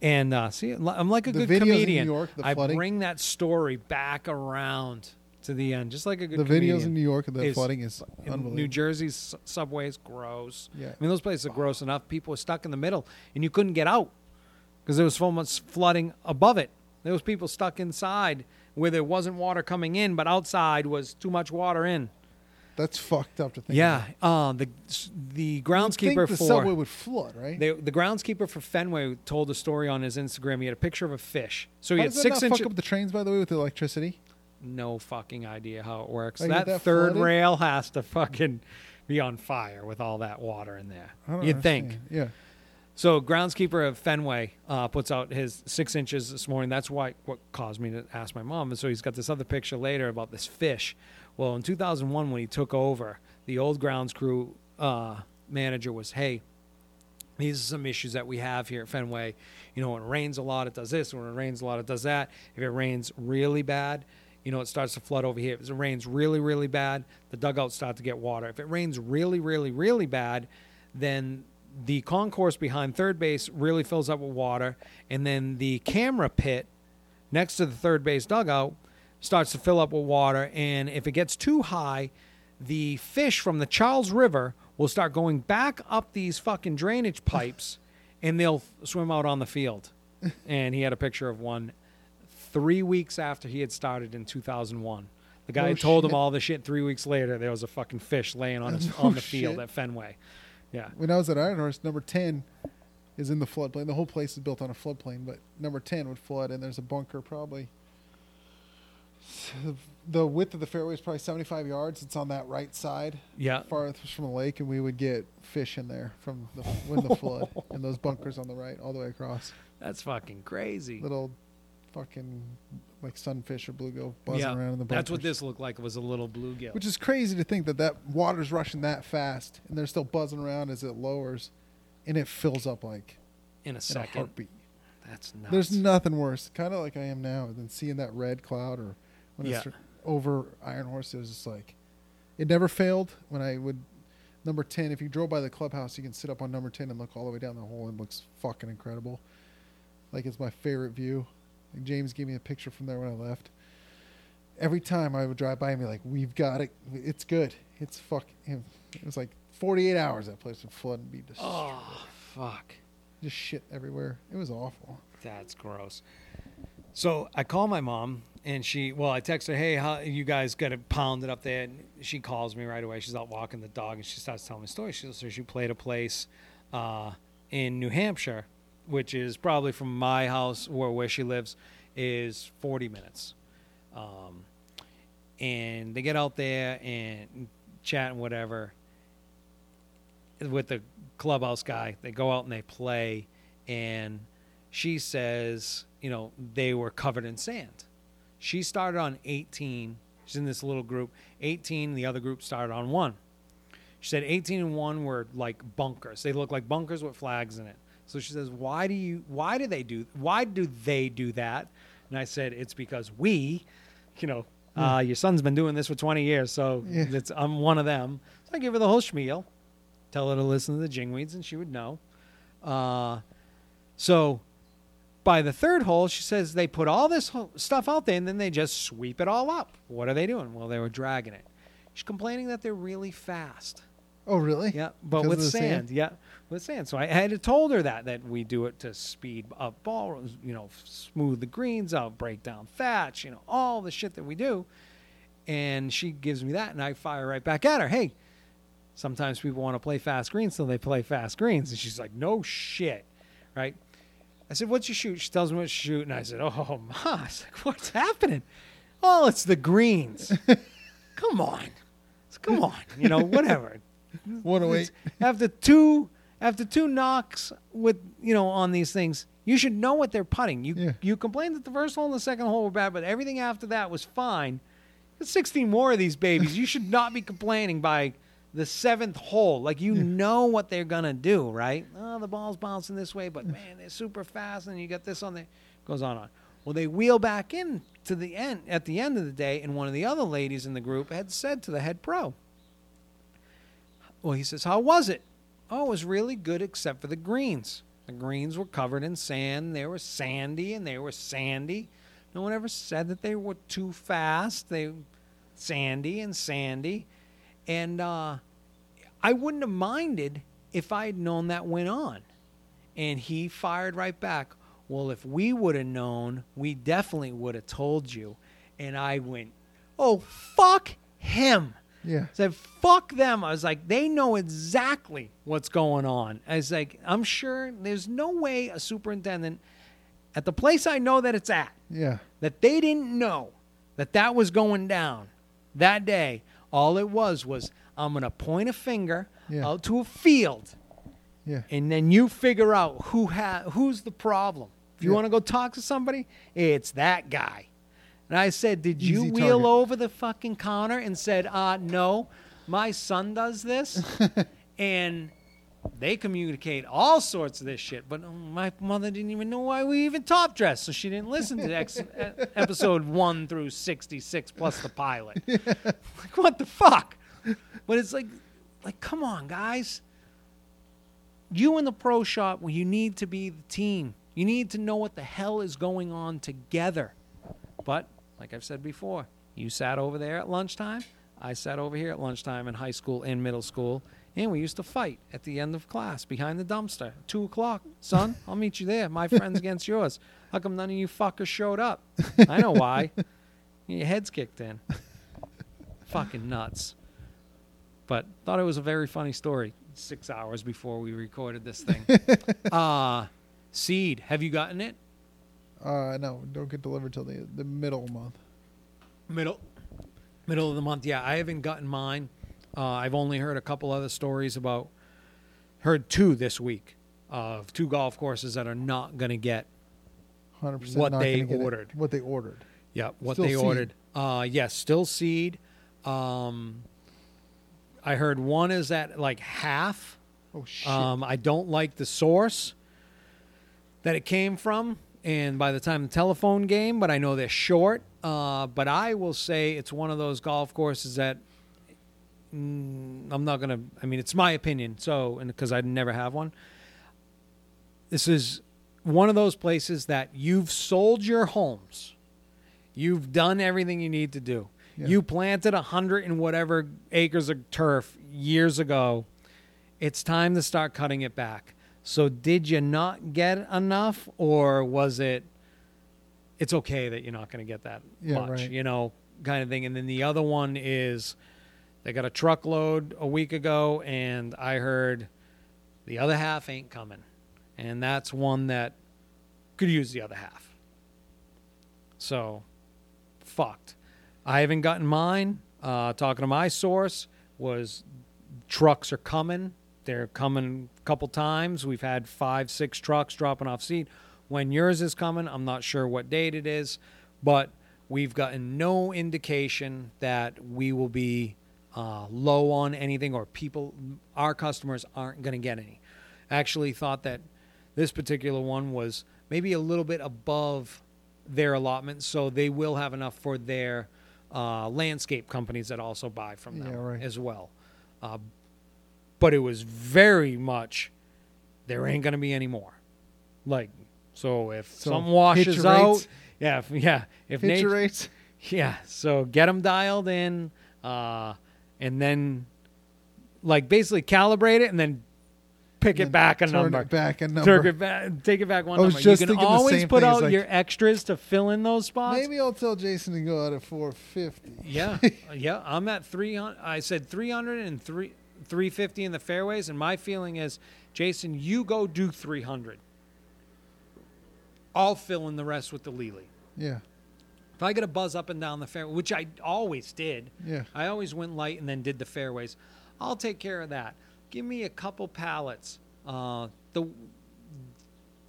and uh, see, I'm like a The good comedian. New York, the I bring that story back around to the end, just like a good comedian. The videos in New York of the is- flooding is unbelievable. New Jersey's subways gross. Yeah. I mean those places are gross enough. People were stuck in the middle, and you couldn't get out because there was so much flooding above it. There was people stuck inside where there wasn't water coming in, but outside was too much water in. That's fucked up to think. Yeah, about. uh, the the groundskeeper the for subway would flood, right? they, the groundskeeper for Fenway told a story on his Instagram. He had a picture of a fish. So he How had does that six not inches. fuck up the trains, by the way, with the electricity? no fucking idea how it works. Like, that, that third flooded? rail has to fucking be on fire with all that water in there. I don't You'd think. Yeah. So groundskeeper of Fenway uh, puts out his six inches this morning. That's why what caused me to ask my mom. And so he's got this other picture later about this fish. Well, in 2001 when he took over, the old grounds crew uh, manager was, "Hey, these are some issues that we have here at Fenway. You know, when it rains a lot, it does this. When it rains a lot, it does that. If it rains really bad, you know, it starts to flood over here. If it rains really, really bad, the dugouts start to get water. If it rains really, really, really bad, then the concourse behind third base really fills up with water, and then the camera pit next to the third base dugout starts to fill up with water. And if it gets too high, the fish from the Charles River will start going back up these fucking drainage pipes and they'll swim out on the field. and he had a picture of one three weeks after he had started in 2001. The guy oh, had told him all the shit three weeks later. There was a fucking fish laying on, his, No on oh, the field shit. at Fenway. Yeah. When I was at Iron Horse, number 10 is in the floodplain. The whole place is built on a floodplain, but number 10 would flood, and there's a bunker probably The width of the fairway is probably 75 yards. It's on that right side, Yeah. farthest from the lake, and we would get fish in there from the when the flood and those bunkers on the right, all the way across. That's fucking crazy. Little fucking like sunfish or bluegill buzzing Yeah, around in the bunkers. That's what this looked like. It was a little bluegill. Which is crazy to think that that water's rushing that fast and they're still buzzing around as it lowers, and it fills up like in a in a second. heartbeat. That's nuts. There's nothing worse, kind of like I am now, than seeing that red cloud or when Yeah. it's over Iron Horse. It was just like it never failed. When I would number ten, if you drove by the clubhouse, you can sit up on number ten and look all the way down the hole. and It looks fucking incredible. Like it's my favorite view. Like James gave me a picture from there when I left. Every time I would drive by and be like, "We've got it. It's good. It's fuck." It was like 48 hours that place would flood and be just Oh, fuck. just shit everywhere. It was awful. That's gross. So I call my mom, and she, well, I text her, hey, how you guys got to pound it pounded up there? And she calls me right away. She's out walking the dog, and she starts telling me stories. She, so she played a place uh, in New Hampshire, which is probably from my house or where she lives, is 40 minutes. Um, and they get out there and chat and whatever with the clubhouse guy. They go out and they play, and she says, you know, they were covered in sand. She started on 18. She's in this little group. 18, the other group started on one. She said 18 and one were like bunkers. They look like bunkers with flags in it. So she says, "Why do you? Why do they do? Why do they do that?" And I said, "It's because we, you know, uh, your son's been doing this for 20 years, so Yeah. it's, I'm one of them." So I give her the whole spiel, tell her to listen to the Jingweeds, and she would know. Uh, so by the third hole, she says they put all this stuff out there and then they just sweep it all up. What are they doing? Well, they were dragging it. She's complaining that they're really fast. Oh, really? Yeah, but with sand. sand? Yeah, with sand. So I had told her that that we do it to speed up ball, you know, smooth the greens out, break down thatch, you know, all the shit that we do. And she gives me that, and I fire right back at her. Hey, sometimes people want to play fast greens, so they play fast greens. And she's like, no shit, right? I said, what's your shoot? She tells me what shoot, and I said, oh, ma. I was like, what's happening? Oh, it's the greens. Come on. Come on. You know, whatever. 108. after two after two knocks with you know on these things, you should know what they're putting. You Yeah. you complained that the first hole and the second hole were bad, but everything after that was fine. There's 16 more of these babies. You should not be complaining by the seventh hole. Like you know what they're gonna do, right? Oh, the ball's bouncing this way, but man, they're super fast, and you got this on there. Goes on on. Well, they wheel back in to the end at the end of the day, and one of the other ladies in the group had said to the head pro, well, he says, How was it? Oh, it was really good except for the greens. The greens were covered in sand. They were sandy and they were sandy. No one ever said that they were too fast. They sandy and sandy. And uh, I wouldn't have minded if I had known that went on. And he fired right back. Well, if we would have known, we definitely would have told you. And I went, Oh, fuck him Yeah. said fuck them i was like they know exactly what's going on i was like i'm sure there's no way a superintendent at the place i know that it's at Yeah. that they didn't know that that was going down that day all it was was i'm going to point a finger Yeah. out to a field Yeah. and then you figure out who ha- who's the problem if you Yeah. want to go talk to somebody it's that guy and i said did you Easy wheel target. over the fucking counter and said uh no my son does this? And they communicate all sorts of this shit but um, my mother didn't even know why we even top dressed so she didn't listen to ex- episode 1 through 66 plus the pilot. Like what the fuck? But it's like like come on guys. You in the pro shop well, you need to be the team. You need to know what the hell is going on together. But like i've said before you sat over there at lunchtime i sat over here at lunchtime in high school and middle school and we used to fight at the end of class behind the dumpster. Two o'clock son i'll meet you there. My friends against yours. How come none of you fuckers showed up? I know why. Your head's kicked in. Fucking nuts. But thought it was a very funny story six hours before we recorded this thing. uh, seed, have you gotten it? Uh, no, don't get delivered till the the middle month. Middle, middle of the month. Yeah, I haven't gotten mine. Uh, I've only heard a couple other stories about. Heard two this week of two golf courses that are not going to get. Hundred percent. What they ordered. What they ordered. Yeah, what Still they seed. ordered. Uh, yes, still seed. Um, I heard one is at like half. Oh shit. Um, I don't like the source that it came from, and by the time the telephone game, but I know they're short. Uh, but I will say it's one of those golf courses that mm, I'm not gonna. I mean, it's my opinion. So, and because I never have one, this is one of those places that you've sold your homes, you've done everything you need to do. Yeah. You planted a hundred and whatever acres of turf years ago. It's time to start cutting it back. So, did you not get enough, or was it? It's okay that you're not going to get that Yeah, much, right. you know, kind of thing. And then the other one is they got a truckload a week ago, and I heard the other half ain't coming, and that's one that could use the other half. So, fucked. I haven't gotten mine. Uh, talking to my source was trucks are coming. They're coming a couple times. We've had five, six trucks dropping off seed. When yours is coming, I'm not sure what date it is, but we've gotten no indication that we will be uh, low on anything or people, our customers aren't going to get any. Actually, thought that this particular one was maybe a little bit above their allotment, so they will have enough for their uh, landscape companies that also buy from them Yeah, right. as well. Uh, but it was very much there ain't to be any more. Like, so if So, something washes out, yeah, if, yeah, if nature, rates. yeah, so get them dialed in, uh, and then like basically calibrate it, and then pick Then it back a turn number. It back a number. Take it back, take it back one I was number. just you can always put out like- your extras to fill in those spots. Maybe I'll tell Jason to go out at 450. Yeah, yeah. I'm at 300. I said 300 and three, 350 in the fairways, and my feeling is, Jason, you go do 300. I'll fill in the rest with the Lely. Yeah. If I get a buzz up and down the fairway, which I always did, Yeah. I always went light and then did the fairways. I'll take care of that. Give me a couple pallets. Uh, the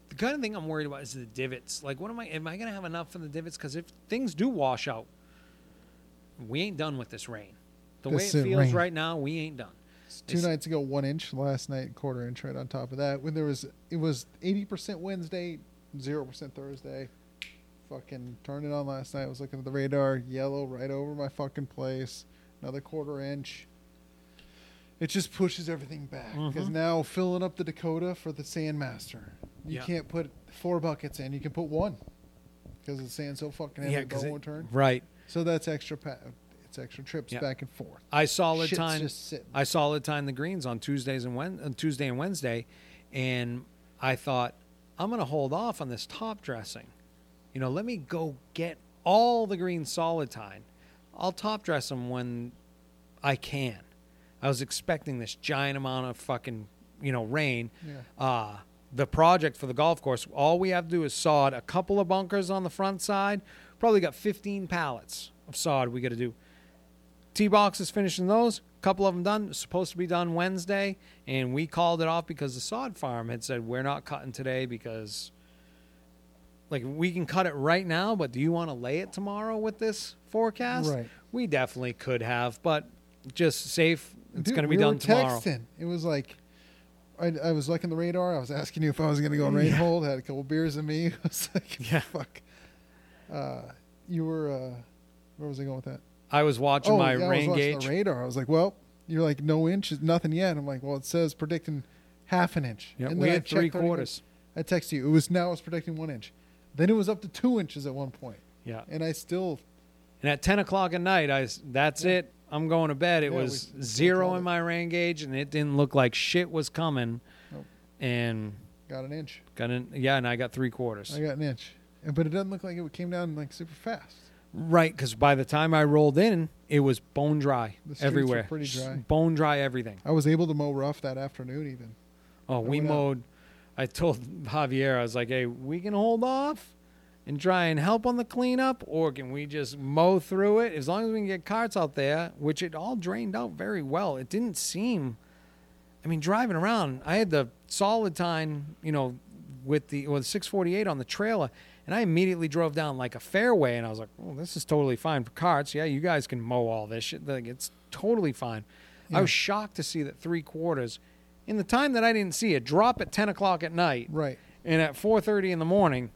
the kind of thing I'm worried about is the divots. Like, what am I? Am I going to have enough for the divots? Because if things do wash out, we ain't done with this rain. The way it feels rain. right now, we ain't done. Two nights ago, one inch. Last night, quarter inch. Right on top of that. When there was, it was 80% Wednesday, 0% Thursday. Fucking turned it on last night. I was looking at the radar. Yellow right over my fucking place. Another quarter inch. It just pushes everything back because Mhm. now filling up the Dakota for the Sandmaster, you Yeah. can't put four buckets in. You can put one because the sand's so fucking heavy. Yeah, won't turn. right. So that's extra. Pa- extra trips Yeah. back and forth. I solid Shit's time. I solid tine the greens on Tuesdays and Wed- on Tuesday and Wednesday, and I thought I'm going to hold off on this top dressing. You know, let me go get all the greens solid tine. I'll top dress them when I can. I was expecting this giant amount of fucking you know rain. Yeah. Uh, the project for the golf course, all we have to do is sod a couple of bunkers on the front side. Probably got 15 pallets of sod we got to do. T box is finishing those. A couple of them done. Supposed to be done Wednesday, and we called it off because the sod farm had said we're not cutting today because, like, we can cut it right now, but do you want to lay it tomorrow with this forecast? Right. We definitely could have, but just safe. It's going to be we done were tomorrow. Texting. It was like, I, I was looking the radar. I was asking you if I was going to go on rain hold. Had a couple beers in me. I was like, Yeah. fuck. Uh, you were, uh, where was I going with that? I was watching oh, my yeah, I was rain gauge. the radar. I was like, well, you're like no inch, nothing yet. I'm like, well, it says predicting half an inch. Yeah, And we had three quarters. I texted you. It was now it's predicting one inch. Then it was up to two inches at one point, Yeah. and I still And at 10 o'clock at night, I that's Yeah. it. I'm going to bed. It Yeah, was we zero in it. my rain gauge, and it didn't look like shit was coming. Nope. And got an inch. got an yeah, and I got three quarters. I got an inch, And- but it doesn't look like it came down like super fast. Right, because by the time I rolled in, it was bone dry The streets were everywhere. pretty S- dry. Bone dry everything. I was able to mow rough that afternoon even. Oh, we went out. mowed. I told Javier, I was like, hey, we can hold off. and try and help on the cleanup, or can we just mow through it? As long as we can get carts out there, which it all drained out very well. It didn't seem. I mean, driving around, I had the solid tine, you know, with the with 648 on the trailer, and I immediately drove down like a fairway, and I was like, "Oh, this is totally fine for carts. Yeah, you guys can mow all this shit. Like, it's totally fine." Yeah. I was shocked to see that three quarters, in the time that I didn't see it, drop at 10 o'clock at night, Right. and at 4:30 in the morning,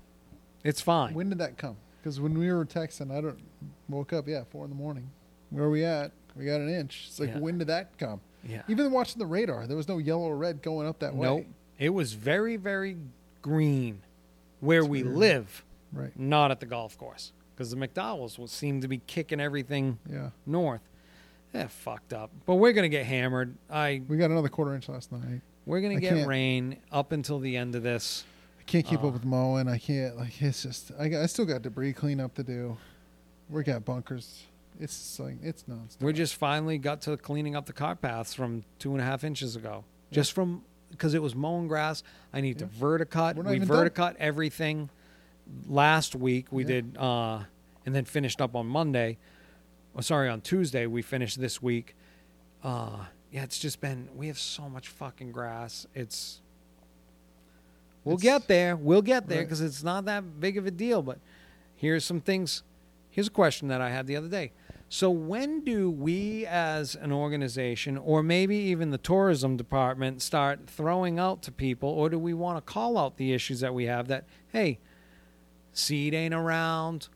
it's fine. When did that come? Because when we were texting, I don't woke up. Yeah, four in the morning. Where are we at? We got an inch. It's like Yeah. when did that come? yeah. Even watching the radar, there was no yellow or red going up that way. Nope. It was very, very green where we live, Right. not at the golf course. Because the McDowell's will seem to be kicking everything Yeah. north. Yeah, fucked up. But we're gonna get hammered. I We got another quarter inch last night. we're gonna I get can't- rain up until the end of this. I can't keep Uh. up with mowing. I can't. Like it's just. I, got, I still got debris cleanup to do. We got bunkers. It's like it's nonstop. We just finally got to cleaning up the cart paths from two and a half inches ago. Just from because it was mowing grass. I need to verticut. We even done. verticut everything last week. We Yeah. did, uh, and then finished up on Monday. Oh, sorry, on Tuesday we finished this week. Uh, yeah, it's just been. We have so much fucking grass. It's. We'll It's- get there. We'll get there Right. because it's not that big of a deal. But here's some things. Here's a question that I had the other day. So when do we as an organization or maybe even the tourism department start throwing out to people or do we want to call out the issues that we have that hey, seed ain't around,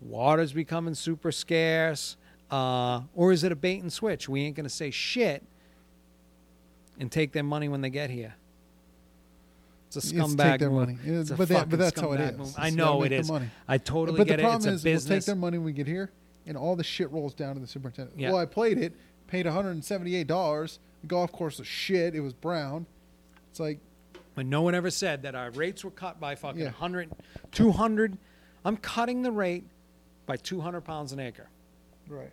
water's becoming super scarce, uh, or is it a bait and switch? We ain't going to say shit and take their money when they get here. It's a scumbag take their move. money. It- It's but, that, but that's how it is. move. I know it is. Money. I totally but get the it. It's a is, we'll take their money when we get here, and all the shit rolls down to the superintendent. Yeah. Well, I played it, paid one hundred and seventy-eight dollars. The golf course was shit. It was brown. It's like But no one ever said that our rates were cut by fucking Yeah. 100, 200. I'm cutting the rate by 200 pounds an acre. right,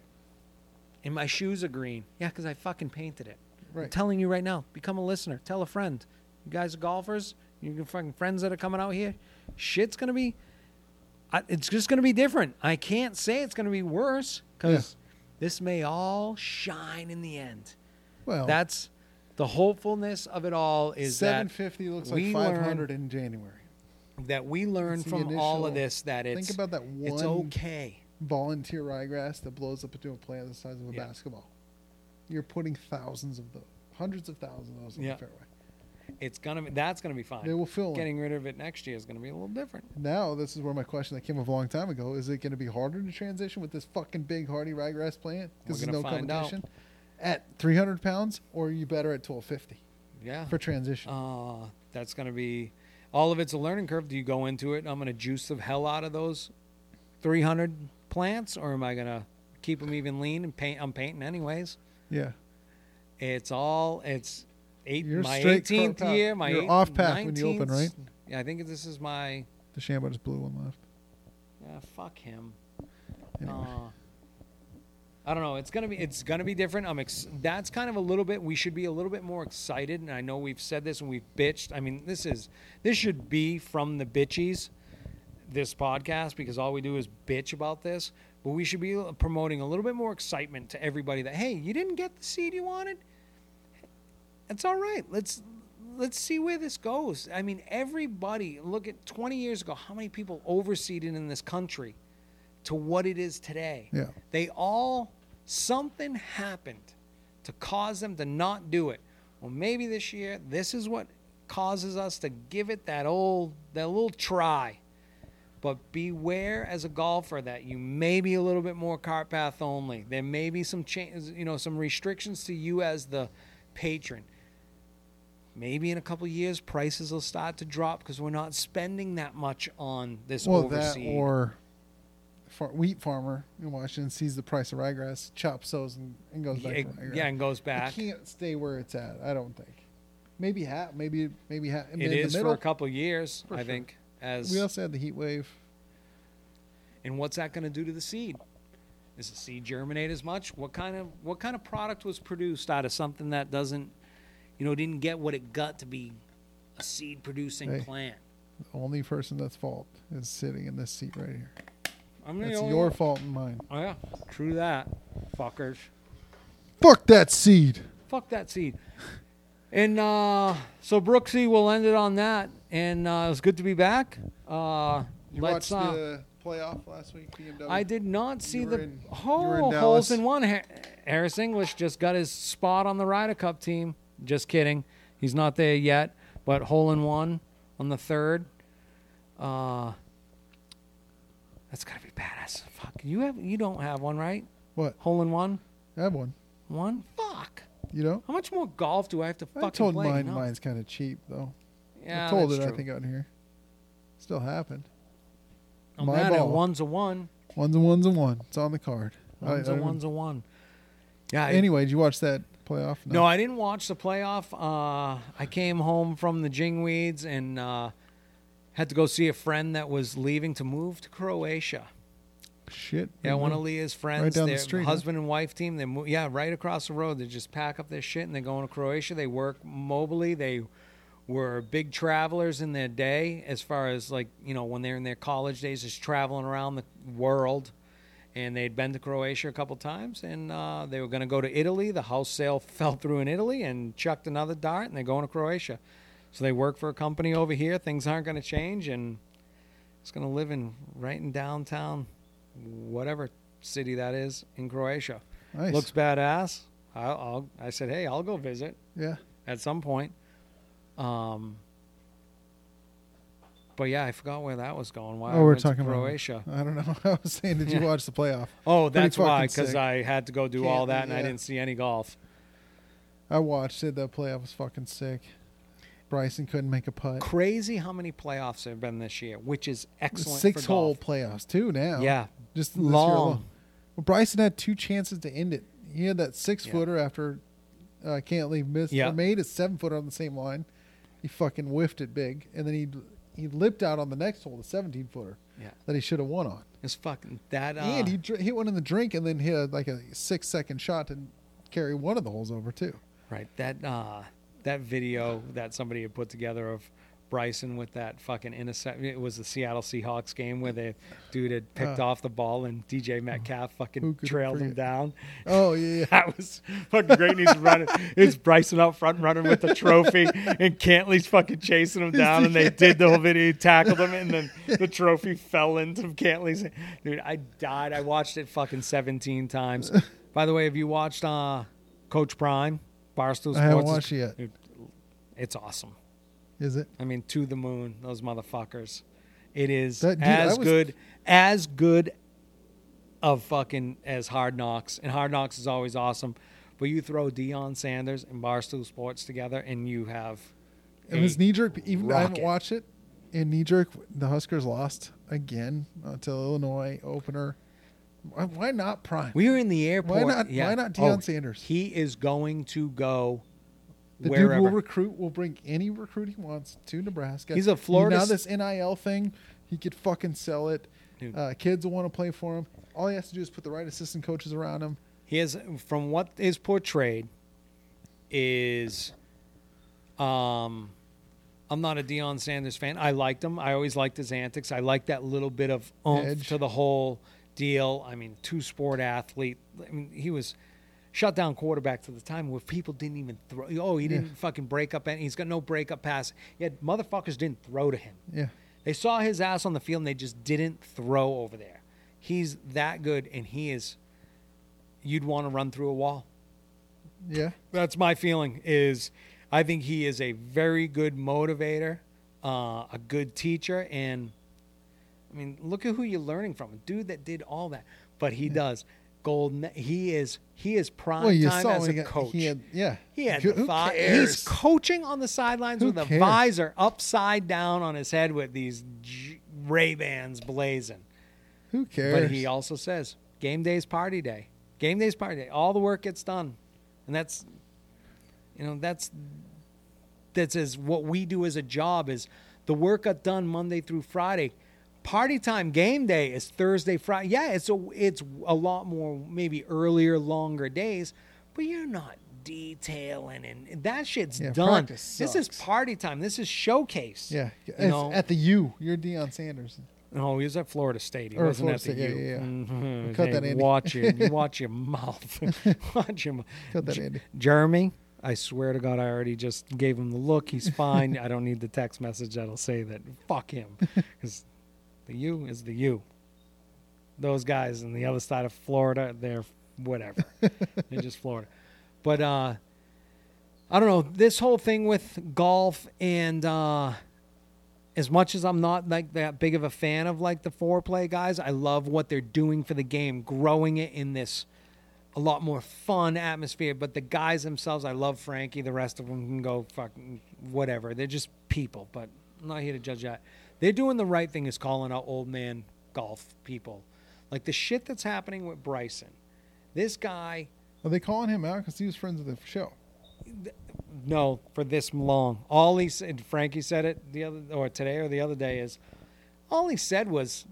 And my shoes are green. Yeah, because I fucking painted it. I'm right. telling you right now, become a listener. Tell a friend. You guys are golfers. You fucking friends that are coming out here. Shit's going to be, I, it's just going to be different. I can't say it's going to be worse because this may all shine in the end. Well, That's the hopefulness of it all is seven that fifty looks like learn- five hundred in January. that we learn from all of this that it's Think about that one it's okay. volunteer ryegrass that blows up into a plant the size of a Yeah. basketball. You're putting thousands of those, hundreds of thousands of those in Yeah. the fairway. It's gonna be that's gonna be fine. They will fill in. Getting rid of it next year is gonna be a little different. Now, this is where my question that came up a long time ago: Is it going to be harder to transition with this fucking big hardy ryegrass plant because there's no gonna out. competition at 300 pounds, or are you better at 1250 Yeah. for transition? Uh, that's gonna be all of it's a learning curve. Do you go into it? I'm gonna juice the hell out of those 300 plants, or am I gonna keep them even lean and paint? I'm painting anyways. yeah, It's all it's eight. You're my straight 18th path. year. My You're eight- off path when you open, right? Yeah, I think this is my. DeChambeau just blew one left. Yeah, fuck him. Anyway, Uh, I don't know. It's gonna be it's gonna be different. I'm ex- that's kind of a little bit. We should be a little bit more excited. And I know we've said this and we've bitched. I mean, this is this should be from the bitchies. This podcast because all we do is bitch about this. But we should be promoting a little bit more excitement to everybody that hey, you didn't get the seed you wanted. It's all right. Let's let's see where this goes. I mean, everybody look at 20 years ago. How many people overseeded in this country to what it is today? yeah, They all something happened to cause them to not do it. Well, maybe this year this is what causes us to give it that old that little try. But beware as a golfer that you may be a little bit more cart path only. There may be some changes, you know, some restrictions to you as the patron. Maybe in a couple of years prices will start to drop because we're not spending that much on this well, that or far, wheat farmer in Washington sees the price of ryegrass, chops those, and, and goes back yeah, and goes it back. can't stay where it's at. I don't think. Maybe half. Maybe maybe half. It in is the for a couple of years, For I sure. think. As We also had the heat wave. and what's that going to do to the seed? Does the seed germinate as much? What kind of what kind of product was produced out of something that doesn't, you know, didn't get what it got to be a seed producing Hey. plant? The only person that's fault is sitting in this seat right here. I'm It's your fault and mine. Oh yeah, true that, fuckers. Fuck that seed. Fuck that seed. And uh, so Brooksy, we'll end it on that. And uh, it was good to be back. Uh, You let's. watched Uh, the playoff last week, BMW. I did not see were the in- you oh, were in holes Dallas. in one. Ha- Harris English just got his spot on the Ryder Cup team. Just kidding, he's not there yet. But hole in one on the third. Uh, that's gotta be badass. Fuck, you have you don't have one right? What? Hole in one, I have one. one. Fuck. You know? How much more golf do I have to I fucking told play? mine. No. Mine's kind of cheap though. Yeah, I told that's it. true. I think out here. Still happened. No my ball. one's a one. One's a one's a one. It's on the card. I- One's I a don't- one's a one. Yeah. Anyway, did you watch that playoff? No, I didn't watch the playoff. Uh, I came home from the Jingweeds and uh, had to go see a friend that was leaving to move to Croatia. Shit. Yeah, one of. Leah's friends, right down the their street, huh? husband and wife team. They mo- yeah, right across the road. They just pack up their shit and they're going to Croatia. They work mobily. They were big travelers in their day, as far as like you know when they're in their college days, just traveling around the world. And they'd been to Croatia a couple times, and uh, they were going to go to Italy. The house sale fell through in Italy, and chucked another dart, and they're going to Croatia. So they work for a company over here. Things aren't going to change, and it's going to live in right in downtown, whatever city that is in Croatia. Nice. Looks badass. I'll, I'll, I said, hey, I'll go visit yeah. at some point. Um, but yeah, I forgot where that was going. Why Oh, I we're went to talking about- Croatia. I don't know. I was saying, did you Yeah. watch the playoff? Oh, Pretty that's why, fucking because sick. I had to go do all Can't- that and I yeah. didn't see any golf. I watched it. That playoff was fucking sick. Bryson couldn't make a putt. Crazy how many playoffs there have been this year, which is excellent. Six for hole golf. playoffs too now. Yeah, just this year long. alone. Well, Bryson had two chances to end it. He had that six Yeah. footer after uh, can't leave missed Yeah. or made a seven footer on the same line. He fucking whiffed it big, and then he he lipped out on the next hole, the seventeen footer Yeah. that he should have won on. It's fucking that. Uh, and he dr- hit one in the drink, and then hit a, like a six second shot to carry one of the holes over too. Right. That uh that video that somebody had put together of Bryson with that fucking intercept it was the Seattle Seahawks game where the dude had picked Uh. off the ball and DK Metcalf fucking trailed him down. Oh yeah. That was fucking great. And he's running. It's Bryson up front running with the trophy, and Cantlay's fucking chasing him down. And they did the whole video, he tackled him, and then the trophy fell into Cantlay's. Dude, I died. I watched it fucking 17 times. By the way, have you watched uh, Coach Prime, Barstool Sports? I haven't watched it yet. It's awesome. Is it? I mean, to the moon, those motherfuckers. It is That- dude, as was- good, as good of fucking as Hard Knocks, and Hard Knocks is always awesome. But you throw Deion Sanders and Barstool Sports together, and you have. It was knee jerk. Even I haven't watched it. In knee jerk, the Huskers lost again uh, to Illinois opener. Why, why not Prime? We were in the airport. Why not- yeah. why not Deion Oh, Sanders? He is going to go The wherever. dude will recruit. Will bring any recruit he wants to Nebraska. He's a Florida Now this NIL thing, he could fucking sell it. Uh, kids will want to play for him. All he has to do is put the right assistant coaches around him. He has, from what is portrayed, is, um, I'm not a Deion Sanders fan. I liked him. I always liked his antics. I liked that little bit of oomph Edge. to the whole deal. I mean, two sport athlete. I mean, he was shut down quarterback to the time where people didn't even throw. Oh, he didn't fucking break up. Any, he's got no breakup pass. Yet motherfuckers didn't throw to him. Yeah. They saw his ass on the field and they just didn't throw over there. He's that good, and he is. You'd want to run through a wall. Yeah. That's my feeling. Is I think he is a very good motivator, uh, a good teacher, and I mean, look at who you're learning from. A dude that did all that, but he does. Golden. He is. He is prime Well, time as a he got, coach. He had, yeah. He had Who the vi-? He's coaching on the sidelines Who with a cares? visor upside down on his head with these Ray Bans blazing. Who cares? But he also says, "Game day's party day. Game day's party day. All the work gets done, and that's, you know, that's that's as what we do as a job is the work got done Monday through Friday. Party time, game day is Thursday, Friday. Yeah, it's a it's a lot more maybe earlier, longer days, but you're not detailing and that shit's Yeah, done. This is party time. This is showcase. Yeah, You it's know- at the U. You're Deion Sanders. No, he was at Florida State. He Or wasn't Florida at the State, yeah, U. yeah, yeah. Mhm. Cut Hey, that, Andy. Watch it. You watch your mouth. watch your mouth. Cut that, Andy. Jeremy, I swear to God, I already just gave him the look. He's fine. I don't need the text message that'll say that. Fuck him. Because the U is the U. Those guys on the other side of Florida, they're whatever. they're just Florida. But uh, I don't know. This whole thing with golf and uh, as much as I'm not like that big of a fan of like the Fore Play guys, I love what they're doing for the game, growing it in this a lot more fun atmosphere. But the guys themselves, I love Frankie. The rest of them can go fucking whatever. They're just people. But I'm not here to judge that. They're doing the right thing is calling out old man golf people. Like the shit that's happening with Bryson. This guy, Are they calling him out because he was friends with the show? no, for this long. All he said, Frankie said it the other or today or the other day is, all he said was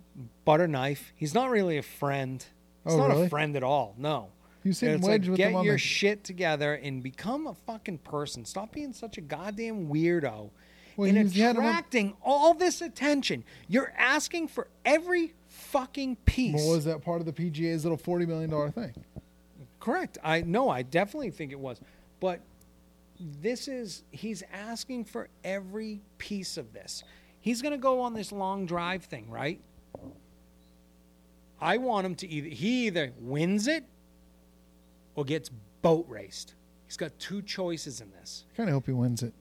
butter knife. He's not really a friend. He's Oh, not really? a friend at all. No. Was sitting wedge like, with get your the. shit together and become a fucking person. Stop being such a goddamn weirdo Well, and he's- he had him on- attracting all this attention. You're asking for every fucking piece. Well, was that part of the PGA's little forty million dollar thing? Correct. I no, I definitely think it was. But this is he's asking for every piece of this. He's going to go on this long drive thing, right? I want him to either he either wins it or gets boat raced. He's got two choices in this. I kind of hope he wins it.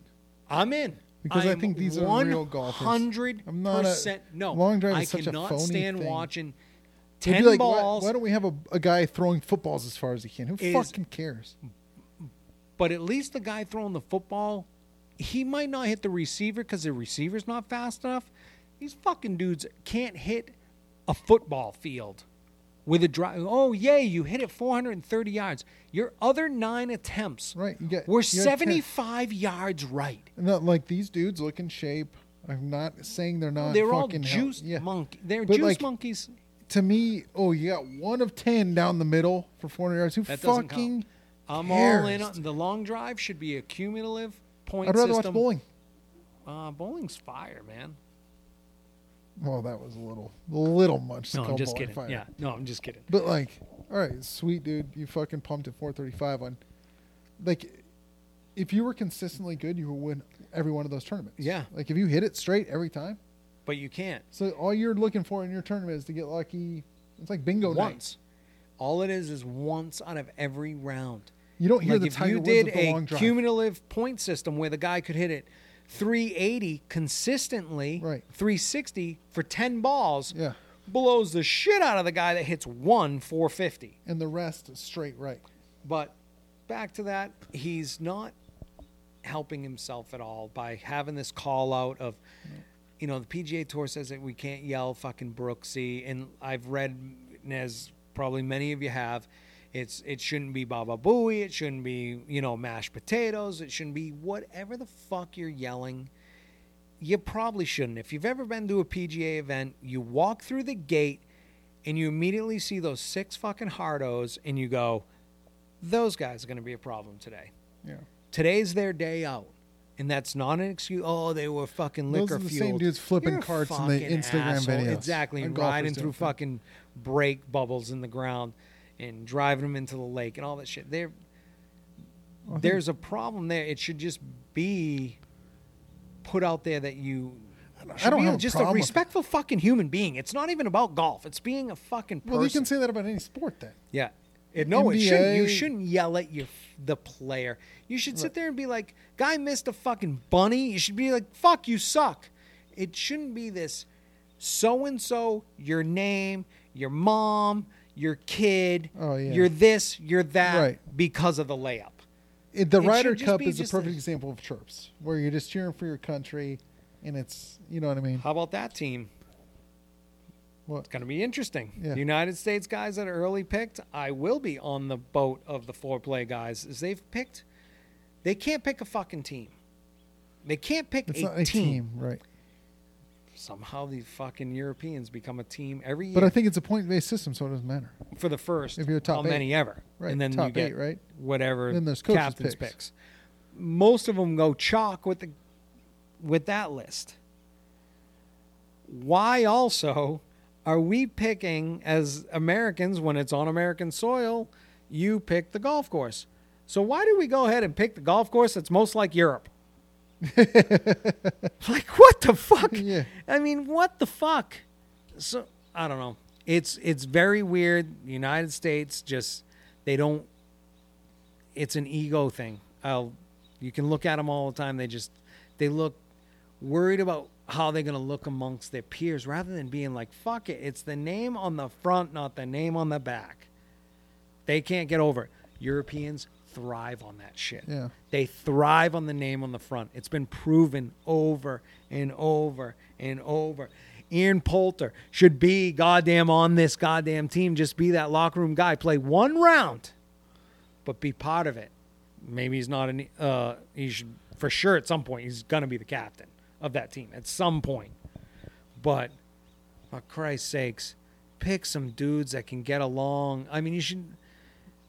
I'm in. Because I am think these are real golfers. Hundred I'm not a- percent. No, long drive is I such a cannot phony stand thing. watching ten like, why, balls. why don't we have a, a guy throwing footballs as far as he can? Who Is- fucking cares? But at least the guy throwing the football, he might not hit the receiver because the receiver's not fast enough. These fucking dudes can't hit a football field with a drive. Oh, yay, you hit it 430 yards. Your other nine attempts Right, you get were you had 10. 75 yards right. Not like these dudes look in shape. I'm not saying they're not. They're all juice yeah. monkey. They're But, juice like, monkeys. To me, oh, you got one of ten down the middle for 400 yards. Who That fucking? I'm all in. On, the long drive should be a cumulative point I'd rather system. watch bowling. Uh, bowling's fire, man. Well, that was a little, a little much. No, I'm just kidding. fire. Yeah, no, I'm just kidding. But like, all right, sweet dude, you fucking pumped at 435 on. Like, if you were consistently good, you would win every one of those tournaments. Yeah. Like if you hit it straight every time. But you can't. So all you're looking for in your tournament is to get lucky. It's like bingo night. once. All it is is once out of every round. You don't hear like the if Tiger you Woods did with the a long drive. cumulative point system where the guy could hit it 380 consistently, Right. 360 for 10 balls, yeah, blows the shit out of the guy that hits one 450. and the rest is straight right. But back to that, he's not helping himself at all by having this call out of, you know, the PGA Tour says that we can't yell fucking Brooksy, and I've read, as probably many of you have, it's it shouldn't be Baba Booey, it shouldn't be you know mashed potatoes, it shouldn't be whatever the fuck you're yelling. You probably shouldn't. If you've ever been to a PGA event, you walk through the gate and you immediately see those six fucking hardos, and you go, those guys are going to be a problem today. Yeah. Today's their day out. And that's not an excuse. Oh, they were fucking liquor Those are the fueled. same dudes flipping You're carts in the Instagram asshole. videos. Exactly. And And riding through fucking brake bubbles in the ground and driving them into the lake and all that shit. There, think- there's a problem there. It should just be put out there that you. I don't have a just a with- respectful fucking human being. It's not even about golf. It's being a fucking person. Well, you can say that about any sport then. Yeah. It, no, it shouldn't. You shouldn't yell at your the player. You should sit there and be like, "Guy missed a fucking bunny." You should be like, "Fuck, you suck." It shouldn't be this so and so, your name, your mom, your kid, Oh, yeah. you're this, you're that Right. because of the layup. It, the It Ryder Cup is a perfect a- example of chirps, where you're just cheering for your country, and it's you know what I mean. How about that team? What? It's going to be interesting. Yeah. The United States guys that are early picked, I will be on the boat of the Fore Play guys. As they've picked, they can't pick a fucking team. They can't pick a, not a team. team, right? Somehow the fucking Europeans become a team every year But I think it's a point based system, so it doesn't matter. for the first If you're top how eight. many ever, Right. and then top you get eight, right? whatever Then there's captain's picks. picks. Most of them go chalk with the with that list. Why also are we picking as Americans when it's on American soil? You pick the golf course. So why do we go ahead and pick the golf course that's most like Europe? like what the fuck? Yeah. I mean, what the fuck? So I don't know. It's it's very weird. The United States just they don't. It's an ego thing. I'll. You can look at them all the time. They just they look worried about how they're gonna look amongst their peers rather than being like fuck it. It's the name on the front, not the name on the back. They can't get over it. Europeans thrive on that shit. Yeah. They thrive on the name on the front. It's been proven over and over and over. Ian Poulter should be goddamn on this goddamn team. Just be that locker room guy. Play one round, but be part of it. Maybe he's not an. Uh, he should for sure at some point. He's gonna be the captain of that team at some point. But for Christ's sakes, pick some dudes that can get along. I mean, you should.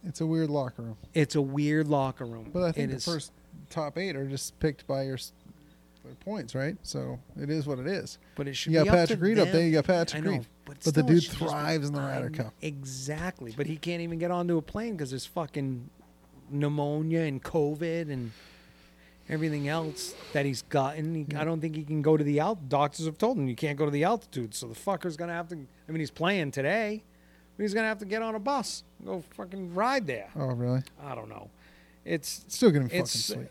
It's a weird locker room. It's a weird locker room. But I think It the is- first top eight are just picked by your, points, right? So it is what it is. But it should You got be up to Patrick Reed up there, you got Patrick know, Reed. But, But the dude should just be- thrives in the Ryder Cup. Exactly. But he can't even get onto a plane because there's fucking pneumonia and COVID and everything else that he's gotten. He, I don't think he can go to the alt. Doctors have told him you can't go to the altitude. So the fucker's gonna have to. I mean, he's playing today. He's gonna have to get on a bus, go fucking ride there. Oh, really? I don't know. It's It's still getting fucking it's sweet.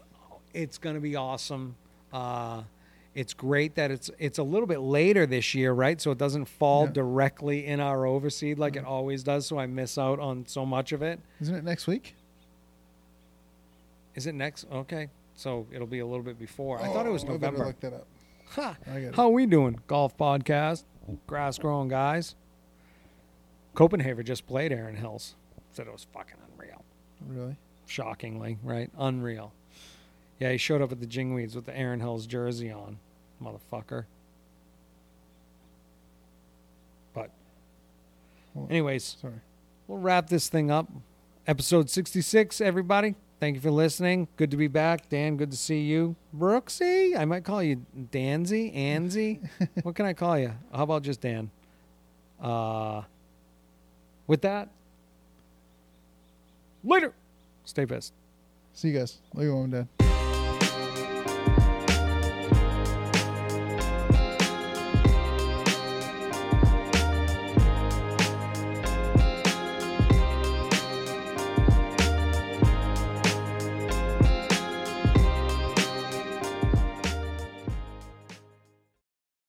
it's going to be awesome. Uh, it's great that it's it's a little bit later this year, right? So it doesn't fall Yeah. directly in our overseed like it always does. So I miss out on so much of it. Isn't it next week? Is it next? Okay, so it'll be a little bit before. I thought it was Oh, I better November. look that up. Ha. I got it. How we doing? Golf podcast, grass growing guys. Copenhagen just played Erin Hills. Said it was fucking unreal. Really? shockingly, right? Unreal. Yeah, he showed up at the Jingweeds with the Erin Hills jersey on, motherfucker. But, Well- anyways, Sorry. we'll wrap this thing up. Episode 66, everybody. Thank you for listening. Good to be back. Dan, good to see you. Brooksy, I might call you Danzy, Anzy. what can I call you? How about just Dan? Uh, with that, later. Stay pissed. See you guys. Love you, mom and dad.